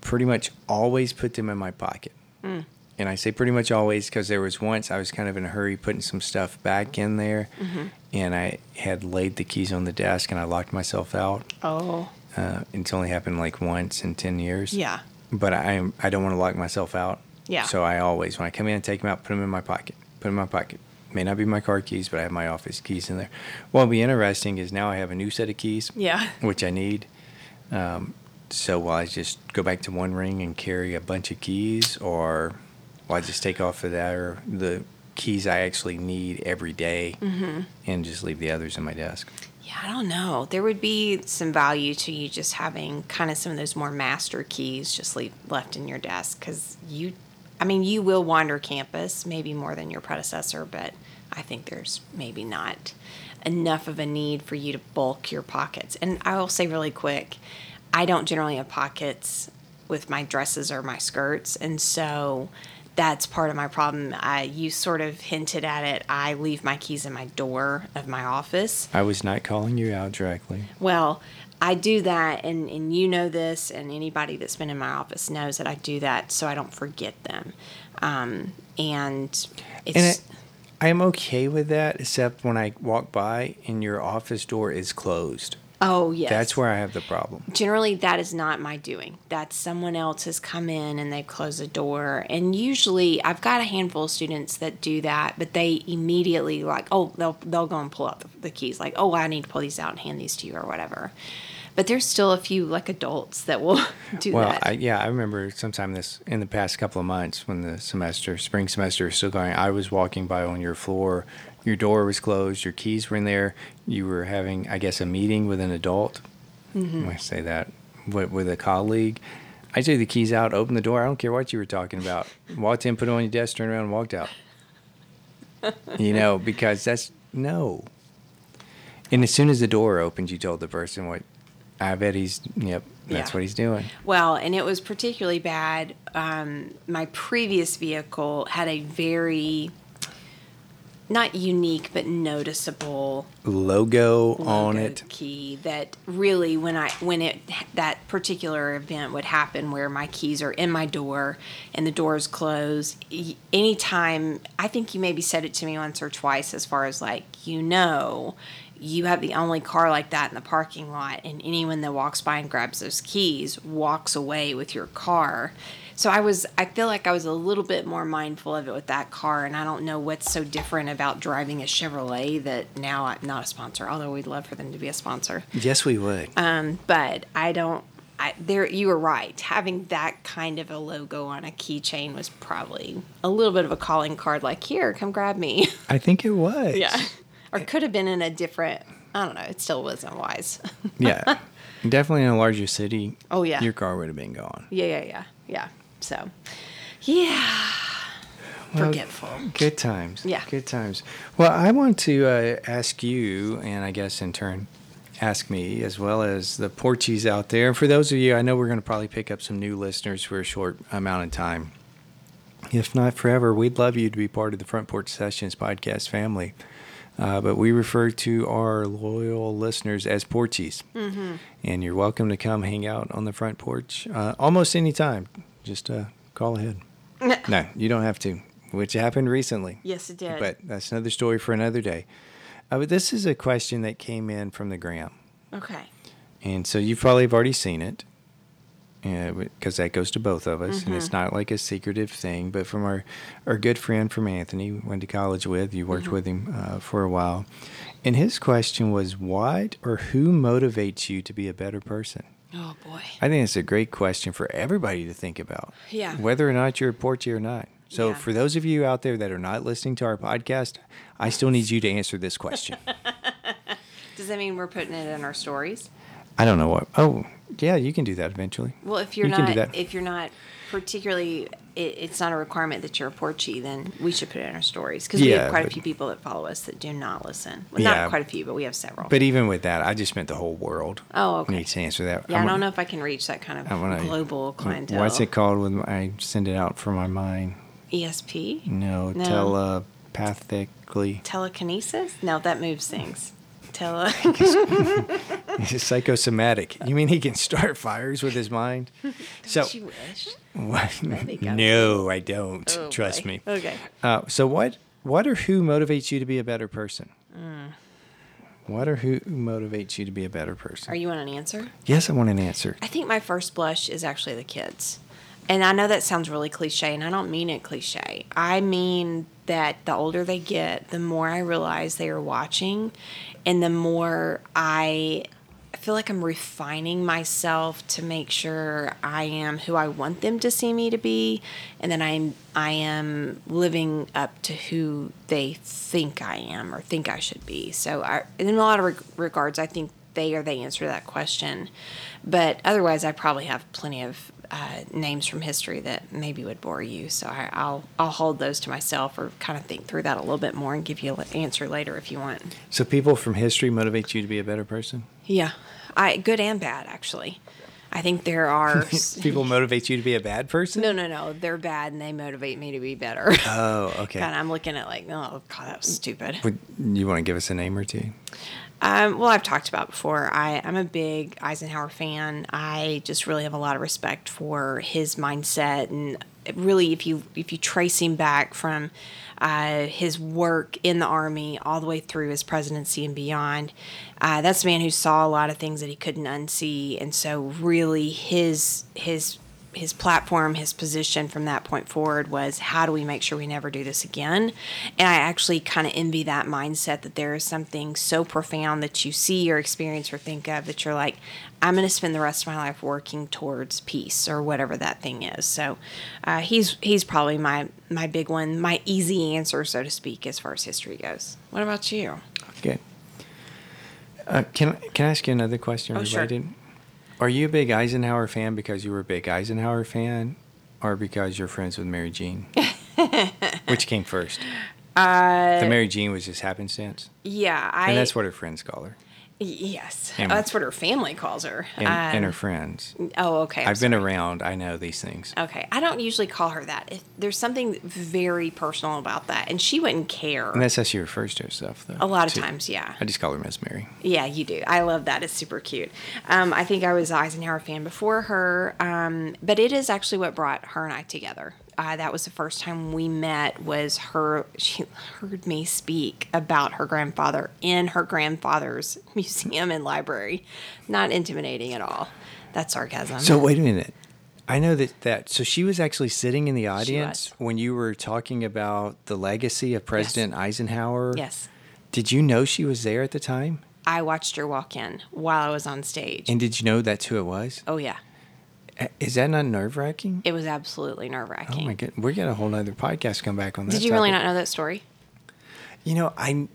pretty much always put them in my pocket. Mm. And I say pretty much always because there was once I was kind of in a hurry putting some stuff back in there, Mm-hmm. and I had laid the keys on the desk and I locked myself out. Oh, Uh, it's only happened like once in ten years. yeah. But I I don't want to lock myself out. Yeah. So I always when I come in and take them out, put them in my pocket. Put them in my pocket. May not be my car keys, but I have my office keys in there. What'll be interesting is now I have a new set of keys Yeah. which I need. Um, so will I just go back to one ring and carry a bunch of keys, or will I just take off of that or the keys I actually need every day and just leave the others in my desk? Yeah, I don't know. There would be some value to you just having kind of some of those more master keys just leave, left in your desk because you, I mean, you will wander campus maybe more than your predecessor, but I think there's maybe not enough of a need for you to bulk your pockets. And I will say really quick, I don't generally have pockets with my dresses or my skirts, and so that's part of my problem. I you sort of hinted at it. I leave my keys in my door of my office. I was not calling you out directly. Well, I do that, and, and you know this, and anybody that's been in my office knows that I do that so I don't forget them. Um, and it's And it, I am okay with that, except when I walk by and your office door is closed. Oh yes, That's where I have the problem. generally that is not my doing. That's someone else has come in and they've closed the door. And usually I've got a handful of students that do that, but they immediately like, oh, they'll they'll go and pull out the, the keys, like, oh, I need to pull these out and hand these to you or whatever. But there's still a few like adults that will do Well, that. I, yeah, I remember sometime this in the past couple of months when the semester, spring semester, is still going. I was walking by on your floor. Your door was closed. Your keys were in there. You were having, I guess, a meeting with an adult. Mm-hmm. I say that with, with a colleague. I took the keys out, opened the door. I don't care what you were talking about. Walked in, put it on your desk, turned around, and walked out. you know, because that's no. And as soon as the door opened, you told the person what. I bet he's. Yep, that's Yeah. what he's doing. Well, and it was particularly bad. Um, my previous vehicle had a very not unique but noticeable logo, on it. key that really when I when it that particular event would happen where my keys are in my door and the door is closed anytime I think you maybe said it to me once or twice as far as like you know you have the only car like that in the parking lot and anyone that walks by and grabs those keys walks away with your car so I was I feel like I was a little bit more mindful of it with that car and I don't know what's so different about driving a Chevrolet that now I'm not a sponsor although we'd love for them to be a sponsor Yes, we would. um, but I don't I there you were right having that kind of a logo on a keychain was probably a little bit of a calling card like here come grab me I think it was. Yeah, or could have been in a different I don't know it still wasn't wise yeah. Definitely in a larger city. Oh, yeah. Your car would have been gone. yeah yeah yeah yeah so yeah forgetful Good times. Yeah. Good times. Well, I want to uh, ask you, and I guess in turn, ask me as well as the Porchies out there. And for those of you, I know we're going to probably pick up some new listeners for a short amount of time. If not forever, we'd love you to be part of the Front Porch Sessions podcast family. Uh, but we refer to our loyal listeners as Porchies. Mm-hmm. And you're welcome to come hang out on the front porch uh, almost any time. Just uh, call ahead. no, you don't have to, which happened recently. yes it did But that's another story for another day. Uh, but this is a question that came in from the gram. okay And so you probably have already seen it because that goes to both of us. And it's not like a secretive thing, but from our, our good friend from Anthony, we went to college with, you worked with him uh, for a while. And his question was, what or who motivates you to be a better person? Oh boy. I think it's a great question for everybody to think about. Yeah. Whether or not you're a porchy or not. So Yeah. for those of you out there that are not listening to our podcast, I still need you to answer this question. Does that mean we're putting it in our stories? I don't know what. Oh, yeah, you can do that eventually. Well, if you're You can do not, that. if you're not particularly, it, it's not a requirement that you're a Porchy, then we should put it in our stories because we Yeah, have quite a few people that follow us that do not listen. Well, Yeah. not quite a few, but we have several. But even with that, I just meant the whole world. Oh, okay. Needs to answer that. yeah, I'm I don't know if I can reach that kind of gonna- global clientele. What's it called when I send it out from my mind? ESP? No, No. telepathically. Telekinesis? No, that moves things. Tele. He's psychosomatic. You mean he can start fires with his mind? So, you wish. what? no, I don't. Oh, Trust boy. me. Okay. Uh, so, what, what or who motivates you to be a better person? Mm. What or who motivates you to be a better person? Are you want an answer? yes, I want an answer. I think my first blush is actually the kids. And I know that sounds really cliche, and I don't mean it cliche. I mean that the older they get, the more I realize they are watching, and the more I feel like I'm refining myself to make sure I am who I want them to see me to be, and then I'm I am living up to who they think I am or think I should be. So, I, in a lot of reg- regards, I think they are the answer to that question. But otherwise, I probably have plenty of uh, names from history that maybe would bore you. So I, I'll I'll hold those to myself or kind of think through that a little bit more and give you an answer later if you want. So, people from history motivate you to be a better person? Yeah, I good and bad actually. I think there are People motivate you to be a bad person? no no no they're bad and they motivate me to be better. Oh, okay. God, I'm looking at like oh god that was stupid. Would you want to give us a name or two? Um, well, I've talked about before. I, I'm a big Eisenhower fan. I just really have a lot of respect for his mindset, and really, if you if you trace him back from uh, his work in the army all the way through his presidency and beyond, uh, that's a man who saw a lot of things that he couldn't unsee, and so really his his his platform, his position from that point forward was how do we make sure we never do this again? And I actually kind of envy that mindset that there is something so profound that you see or experience or think of that you're like, I'm going to spend the rest of my life working towards peace or whatever that thing is. So uh, he's he's probably my my big one, my easy answer, so to speak, as far as history goes. What about you? Okay. Uh, can can I ask you another question Oh, sure. Are you a big Eisenhower fan because you were a big Eisenhower fan, or because you're friends with Mary Jean? Which came first? Uh, the Mary Jean was just happenstance, Yeah, I. and that's what her friends call her, Yes, And- that's what her family calls her. and, and her Um, friends. Oh, okay. I'm I've been around. I know these things. Okay, I don't usually call her that. If there's something very personal about that, and she wouldn't care. And that's how she refers to herself, though. a lot of times, yeah. I just call her Miss Mary. Yeah, you do. I love that. It's super cute. Um, I think I was an Eisenhower fan before her, um, but it is actually what brought her and I together. Uh, that was the first time we met. Was her? She heard me speak about her grandfather in her grandfather's museum and library. Not intimidating at all. That's sarcasm. So wait a minute. I know that that so she was actually sitting in the audience when you were talking about the legacy of President Eisenhower. yes, Did you know she was there at the time? I watched her walk in while I was on stage. And did you know that's who it was? oh yeah, Is that not nerve wracking? it was absolutely nerve wracking. Oh my god, we got a whole other podcast come back on that. Did you really not know that story? You know, I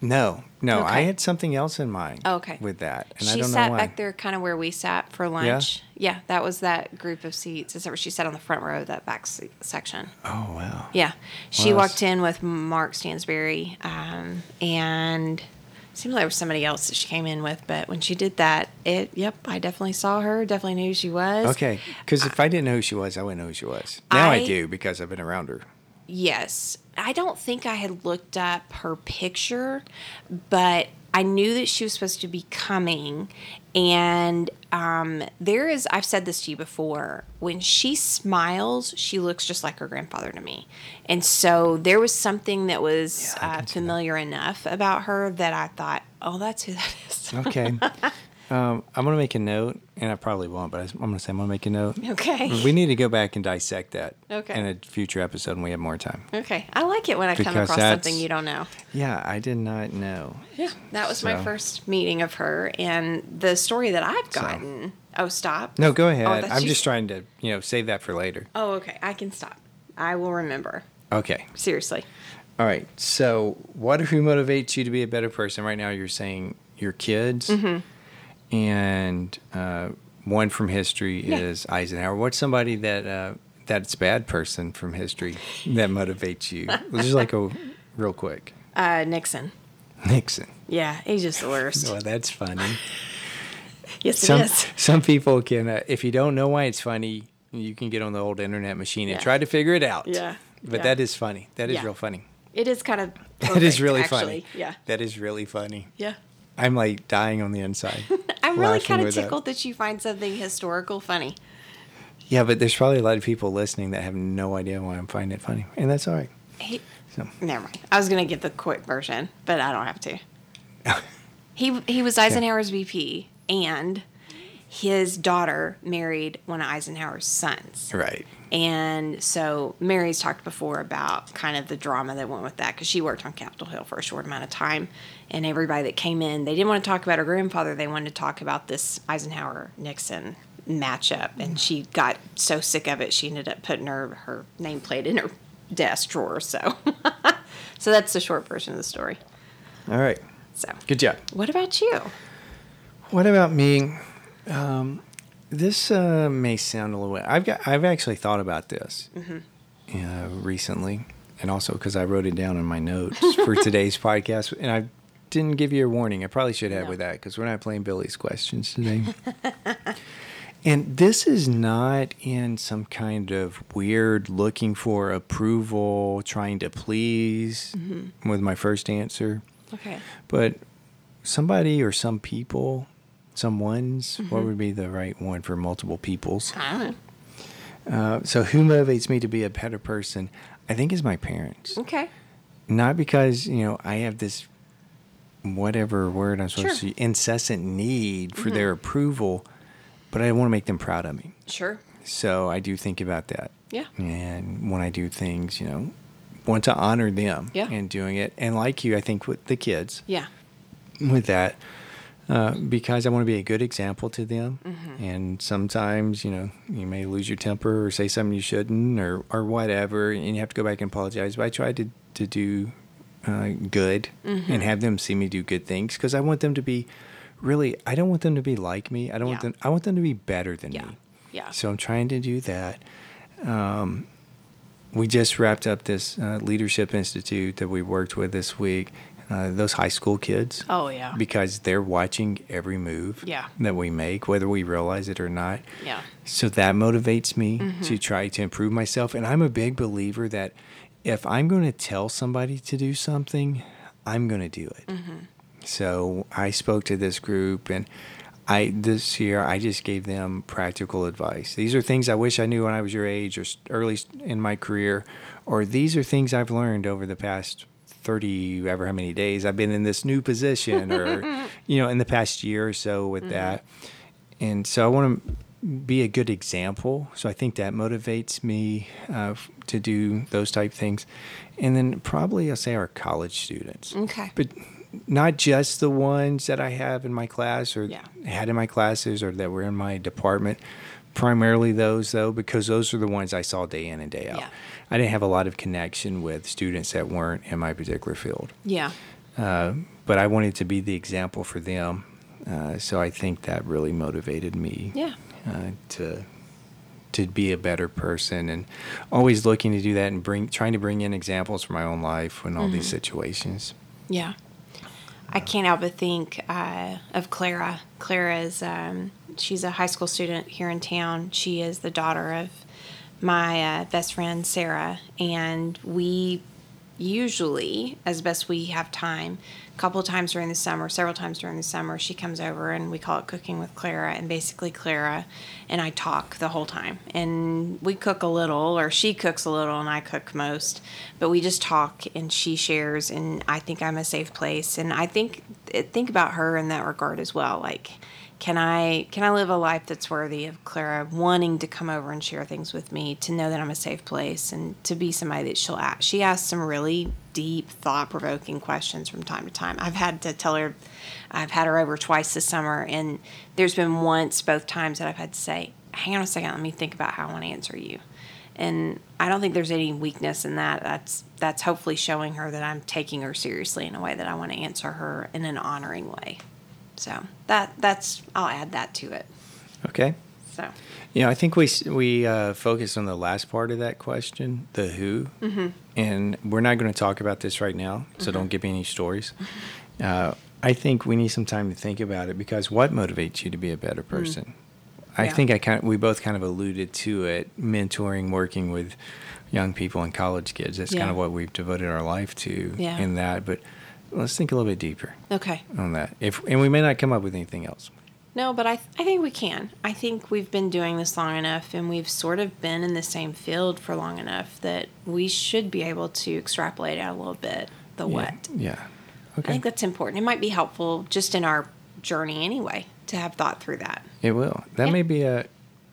no, no, I had something else in mind. Oh, okay. With that, and I she don't sat know why. back there kind of where we sat for lunch. Yeah? yeah, that was that group of seats. Except she sat on the front row of that back se- section. Oh wow. Yeah, she Well, walked in with Mark Stansberry, um, and seemed like there was somebody else that she came in with. But when she did that, it yep, I definitely saw her. Definitely knew who she was. Okay, because if I didn't know who she was, I wouldn't know who she was. Now I, I- do because I've been around her. Yes. I don't think I had looked up her picture, but I knew that she was supposed to be coming. And um, there is, I've said this to you before, when she smiles, she looks just like her grandfather to me. And so there was something that was Yeah, uh, see that. familiar enough about her that I thought, oh, that's who that is. Okay. Um, I'm gonna make a note, and I probably won't, but I'm gonna say I'm gonna make a note. Okay. We need to go back and dissect that. Okay. In a future episode when we have more time. Okay. I like it when I come Because across that's- something you don't know. Yeah, I did not know. Yeah. That was my So- first meeting of her. And the story that I've gotten. Oh, stop. No, go ahead. that's I'm you- just trying to, you know, save that for later. Oh, okay. I can stop. I will remember. Okay. Seriously. All right. So, what who motivates you to be a better person? Right now, you're saying your kids, Mm-hmm. And uh, one from history Yeah. is Eisenhower. What's somebody that uh, that's bad person from history that motivates you? Just like a real quick Uh, Nixon. Nixon. Yeah, he's just the worst. Well, that's funny. yes, it some is. some people can, uh, if you don't know why it's funny, you can get on the old internet machine and try to figure it out. Yeah. But Yeah. that is funny. That is Yeah. real funny. It is kind of. That is really actually. funny. Yeah. That is really funny. Yeah. I'm like dying on the inside. I'm really kind of with that. tickled that you find something historical funny. Yeah, but there's probably a lot of people listening that have no idea why I'm finding it funny, and that's all right. He, So, never mind. I was gonna get the quick version, but I don't have to. He he was Eisenhower's VP, and his daughter married one of Eisenhower's sons. right. And so Mary's talked before about kind of the drama that went with that because she worked on Capitol Hill for a short amount of time. And everybody that came in, they didn't want to talk about her grandfather. They wanted to talk about this Eisenhower Nixon matchup. And mm-hmm. she got so sick of it, she ended up putting her, her nameplate in her desk drawer. So, so that's the short version of the story. All right. So, Good job. what about you? What about me? Um, this uh, may sound a little. I've got. I've actually thought about this uh, recently, and also because I wrote it down in my notes for today's podcast, and I didn't give you a warning. I probably should have No. with that because we're not playing Billy's questions today. and this is not in some kind of weird looking for approval, trying to please with my first answer. Okay. But somebody or some people, someone's, what would be the right one for multiple peoples? I don't know. Uh, so, who motivates me to be a better person? I think is my parents. Okay. Not because, you know, I have this whatever word I'm supposed Sure. to incessant need for their approval, but I want to make them proud of me. Sure. So, I do think about that. Yeah. And when I do things, you know, want to honor them Yeah. and doing it. And like you, I think with the kids, Yeah. with that uh, because I want to be a good example to them. Mm-hmm. And sometimes, you know, you may lose your temper or say something you shouldn't or, or whatever, and you have to go back and apologize. But I try to, to do uh, good Mm-hmm. and have them see me do good things because I want them to be really, I don't want them to be like me. I don't want them, I want them to be better than Yeah. me. Yeah. So I'm trying to do that. Um, we just wrapped up this uh, leadership institute that we worked with this week. Uh, those high school kids. Oh, yeah. Because they're watching every move Yeah. that we make, whether we realize it or not. Yeah. So that motivates me Mm-hmm. to try to improve myself. And I'm a big believer that if I'm going to tell somebody to do something, I'm going to do it. Mm-hmm. So I spoke to this group and I this year I just gave them practical advice. These are things I wish I knew when I was your age or early in my career or these are things I've learned over the past 30 ever how many days I've been in this new position or you know in the past year or so with that. And so I want to be a good example. So I think that motivates me uh, to do those type things. And then probably I'll say our college students. Okay. But not just the ones that I have in my class or Yeah. had in my classes or that were in my department. Primarily those though, because those are the ones I saw day in and day out. Yeah. I didn't have a lot of connection with students that weren't in my particular field. Yeah. Uh, but I wanted to be the example for them. Uh, so I think that really motivated me Yeah. uh, to to be a better person and always looking to do that and bring trying to bring in examples from my own life in all these situations. Yeah. I can't help but think uh, of Clara. Clara is, um, she's a high school student here in town. She is the daughter of my uh, best friend, Sarah. And we usually, as best we have time, a couple times during the summer, several times during the summer, she comes over and we call it cooking with Clara. And basically, Clara and I talk the whole time. And we cook a little, or she cooks a little, and I cook most. But we just talk and she shares. And I think I'm a safe place. And I think think about her in that regard as well. Like, can I can I live a life that's worthy of Clara wanting to come over and share things with me, to know that I'm a safe place, and to be somebody that she'll ask. She asks some really deep, thought provoking questions from time to time. I've had to tell her, I've had her over twice this summer, and there's been once, both times that I've had to say, "Hang on a second, let me think about how I want to answer you." And I don't think there's any weakness in that. That's that's hopefully showing her that I'm taking her seriously in a way that I want to answer her in an honoring way. So that that's I'll add that to it. Okay. So You know, I think we we uh, focused on the last part of that question, the who, Mm-hmm. and we're not going to talk about this right now. So don't give me any stories. Uh, I think we need some time to think about it because what motivates you to be a better person? I Mm. Yeah. think I kind of, we both kind of alluded to it, mentoring, working with young people and college kids. That's Yeah. kind of what we've devoted our life to Yeah. in that. But let's think a little bit deeper okay. on that. If and we may not come up with anything else. No, but I I think we can. I think we've been doing this long enough, and we've sort of been in the same field for long enough that we should be able to extrapolate out a little bit the Yeah. what. Yeah. Okay. I think that's important. It might be helpful just in our journey anyway to have thought through that. It will. That Yeah. may be a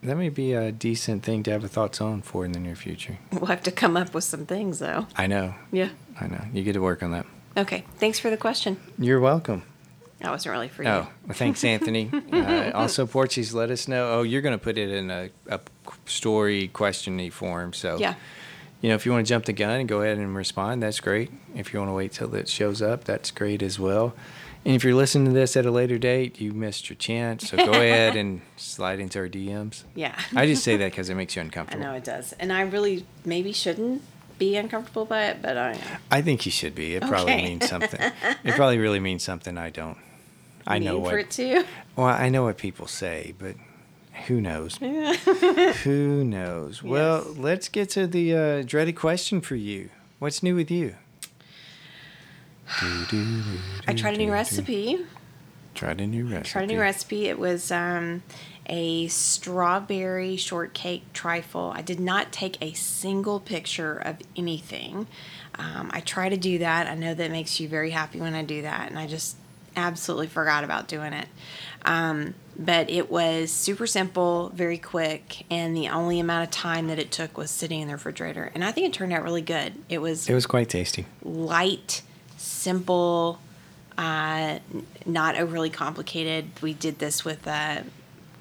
that may be a decent thing to have a thoughts on for in the near future. We'll have to come up with some things though. I know. Yeah. I know. You get to work on that. Okay. Thanks for the question. You're welcome. That wasn't really for Oh, you. well, thanks, Anthony. uh, also, Porchies, let us know. Oh, you're going to put it in a, a story questiony form. So, Yeah. you know, if you want to jump the gun and go ahead and respond, that's great. If you want to wait till it shows up, that's great as well. And if you're listening to this at a later date, you missed your chance. So go ahead and slide into our DMs. Yeah. I just say that because it makes you uncomfortable. I know it does, and I really maybe shouldn't be uncomfortable by it, but I. I think you should be. It probably means something. It probably really means something I don't. I know what. for it too. Well, I know what people say, but who knows? who knows? Well, let's get to the uh, dreaded question for you. What's new with you? I tried a new recipe. Tried a new recipe. Tried a new recipe. It was um, a strawberry shortcake trifle. I did not take a single picture of anything. Um, I try to do that. I know that makes you very happy when I do that, and I just absolutely forgot about doing it. Um, but it was super simple, very quick, and the only amount of time that it took was sitting in the refrigerator. And I think it turned out really good. It was It was quite tasty. light, simple, uh, not overly complicated. We did this with uh,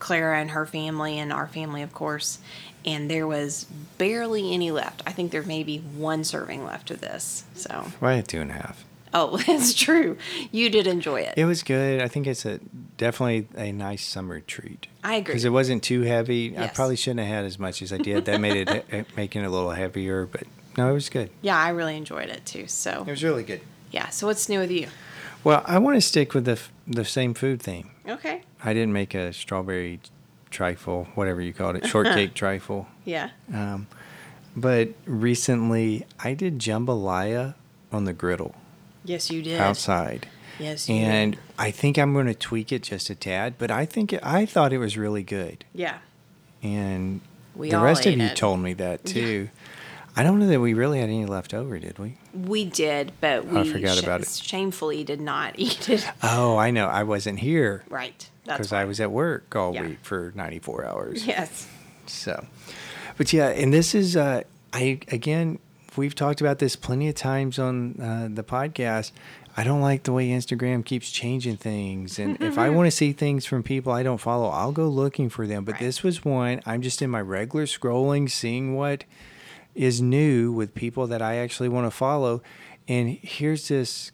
Clara and her family and our family, of course, and there was barely any left. I think there may be one serving left of this. So, Well, I two and a half. oh, that's true. You did enjoy it. It was good. I think it's a definitely a nice summer treat. I agree. Because it wasn't too heavy. I probably shouldn't have had as much as I did. That made it making it a little heavier, but no, it was good. yeah, I really enjoyed it too. So, It was really good. yeah. So, what's new with you? Well, I want to stick with the f- the same food theme. Okay. I didn't make a strawberry trifle, whatever you called it, shortcake trifle. Yeah. Um, but recently, I did jambalaya on the griddle Yes, you did. outside, Yes, you and did. I think I'm going to tweak it just a tad. But I think it, I thought it was really good, Yeah. and We the all rest of you it. told me that too. I don't know that we really had any left over, did we? We did, but we I forgot sh- about it. shamefully did not eat it. Oh, I know. I wasn't here Right. Because. I was at work all Yeah. week for 94 hours. Yes. So, but yeah, and this is uh, I again we've talked about this plenty of times on uh, the podcast. I don't like the way Instagram keeps changing things, and if I want to see things from people I don't follow, I'll go looking for them. But Right. this was one I'm just in my regular scrolling, seeing what is new with people that I actually want to follow, and here's this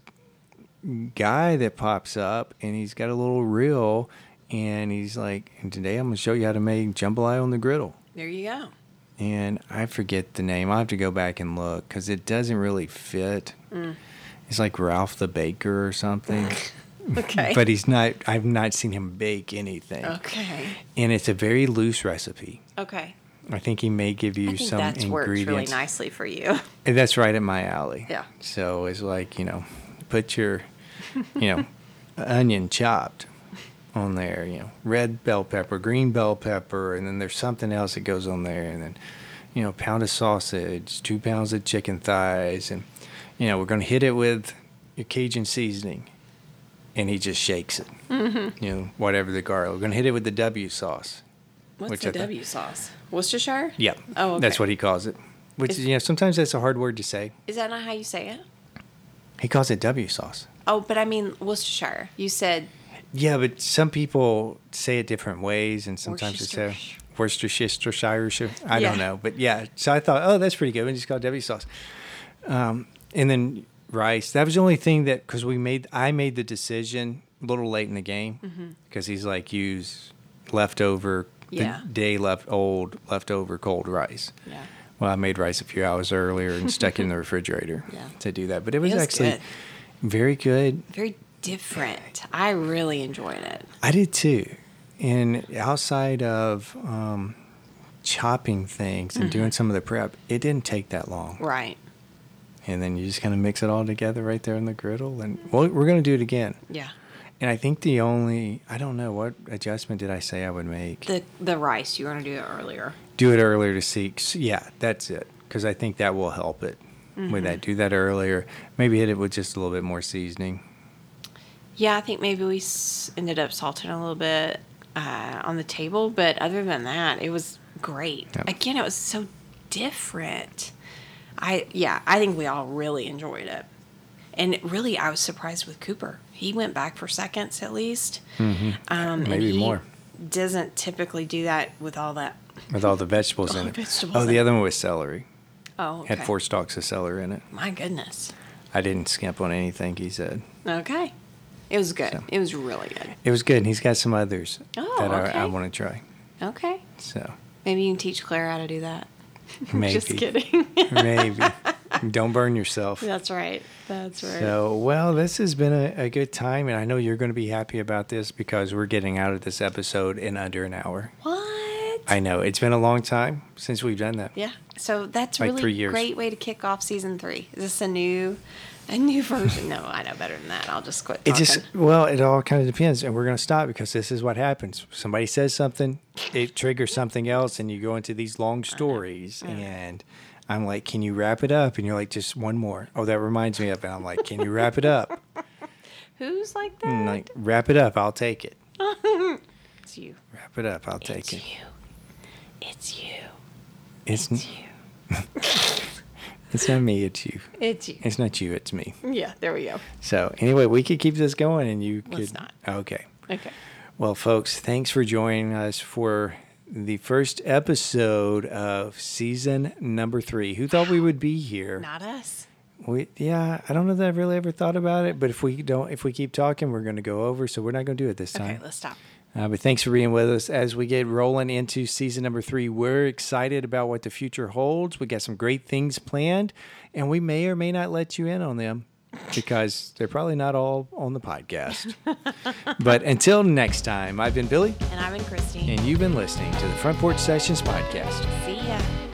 guy that pops up and he's got a little reel and he's like and today i'm going to show you how to make jambalaya on the griddle There you go. and i forget the name i'll have to go back and look because it doesn't really fit Mm. it's like ralph the baker or something Okay. but he's not i've not seen him bake anything okay. and it's a very loose recipe Okay. I think he may give you some that's worked really ingredients nicely for you. And that's right at my alley Yeah. so it's like you know put your you know, onion chopped on there, you know, red bell pepper, green bell pepper, and then there's something else that goes on there, and then, you know, pound of sausage, two pounds of chicken thighs, and, you know, we're going to hit it with your Cajun seasoning. And he just shakes it, mm-hmm. you know, whatever the garlic. We're going to hit it with the W sauce. What's the I W sauce? Worcestershire? Yep. Oh, okay. That's what he calls it. Which, Is- you know, sometimes that's a hard word to say. Is that not how you say it? He calls it W sauce. Oh, but I mean Worcestershire. You said Yeah, but some people say it different ways, and sometimes it's a Worcestershire. Worcestershire. I Yeah. don't know, but yeah. So I thought, oh, that's pretty good. We just call it W sauce. Um, and then rice. That was the only thing that because we made, I made the decision a little late in the game because he's like use leftover, the Yeah. day left old leftover cold rice. Yeah. Well, I made rice a few hours earlier and stuck it in the refrigerator Yeah. to do that. But it was, was actually good. very good. Very different. I really enjoyed it. I did too. And outside of um, chopping things and doing some of the prep, it didn't take that long. Right. And then you just kind of mix it all together right there in the griddle. And well, we're going to do it again. Yeah. And I think the only, I don't know, what adjustment did I say I would make? The the rice, you want to do it earlier. do it earlier to see. Yeah, that's it. Because I think that will help it with Mm-hmm. that. Do that earlier. Maybe hit it with just a little bit more seasoning. Yeah, I think maybe we ended up salting a little bit uh, on the table, but other than that, it was great. Yep. Again, it was so different. I yeah, I think we all really enjoyed it, and really, I was surprised with Cooper. He went back for seconds at least. Um, Maybe more. Doesn't typically do that with all that. With all the vegetables All in the it. vegetables oh, in the it. other one was celery. Oh, okay. Had four stalks of celery in it. My goodness. I didn't skimp on anything he said. Okay. It was good. So- It was really good. It was good. And he's got some others Oh, that okay. I, I want to try. Okay. So Maybe you can teach Claire how to do that. maybe. Just kidding. maybe. Don't burn yourself. That's right. That's right. So, well, this has been a, a good time. And I know you're going to be happy about this because we're getting out of this episode in under an hour. what? I know. It's been a long time since we've done that. yeah. So that's Like really years. great way to kick off season three. Is this a new, a new version? no, I know better than that. I'll just quit. It just well, it all kind of depends, and we're going to stop because this is what happens. Somebody says something, it triggers something else, and you go into these long stories. And I'm like, "Can you wrap it up?" And you're like, "Just one more." Oh, that reminds me of it. I'm like, "Can you wrap it up?" Who's like mm, that? And like, wrap it up. I'll take it. it's you. Wrap it up. I'll take it. It's you. It's you. It's It's n- you. it's not me. It's you. It's you. It's not you. It's me. Yeah. There we go. So anyway, we could keep this going, and you Let's could. not. Okay. Okay. Well, folks, thanks for joining us for the first episode of season number three. Who thought we would be here? Not us. We, yeah, I don't know that I've really ever thought about it, but if we don't, if we keep talking, we're going to go over. So we're not going to do it this time. Okay. Let's stop. Uh, but thanks for being with us as we get rolling into season number three. We're excited about what the future holds. We got some great things planned, and we may or may not let you in on them because they're probably not all on the podcast. but until next time, I've been Billy, And I've been Christi. and you've been listening to the Front Porch Sessions podcast. See ya.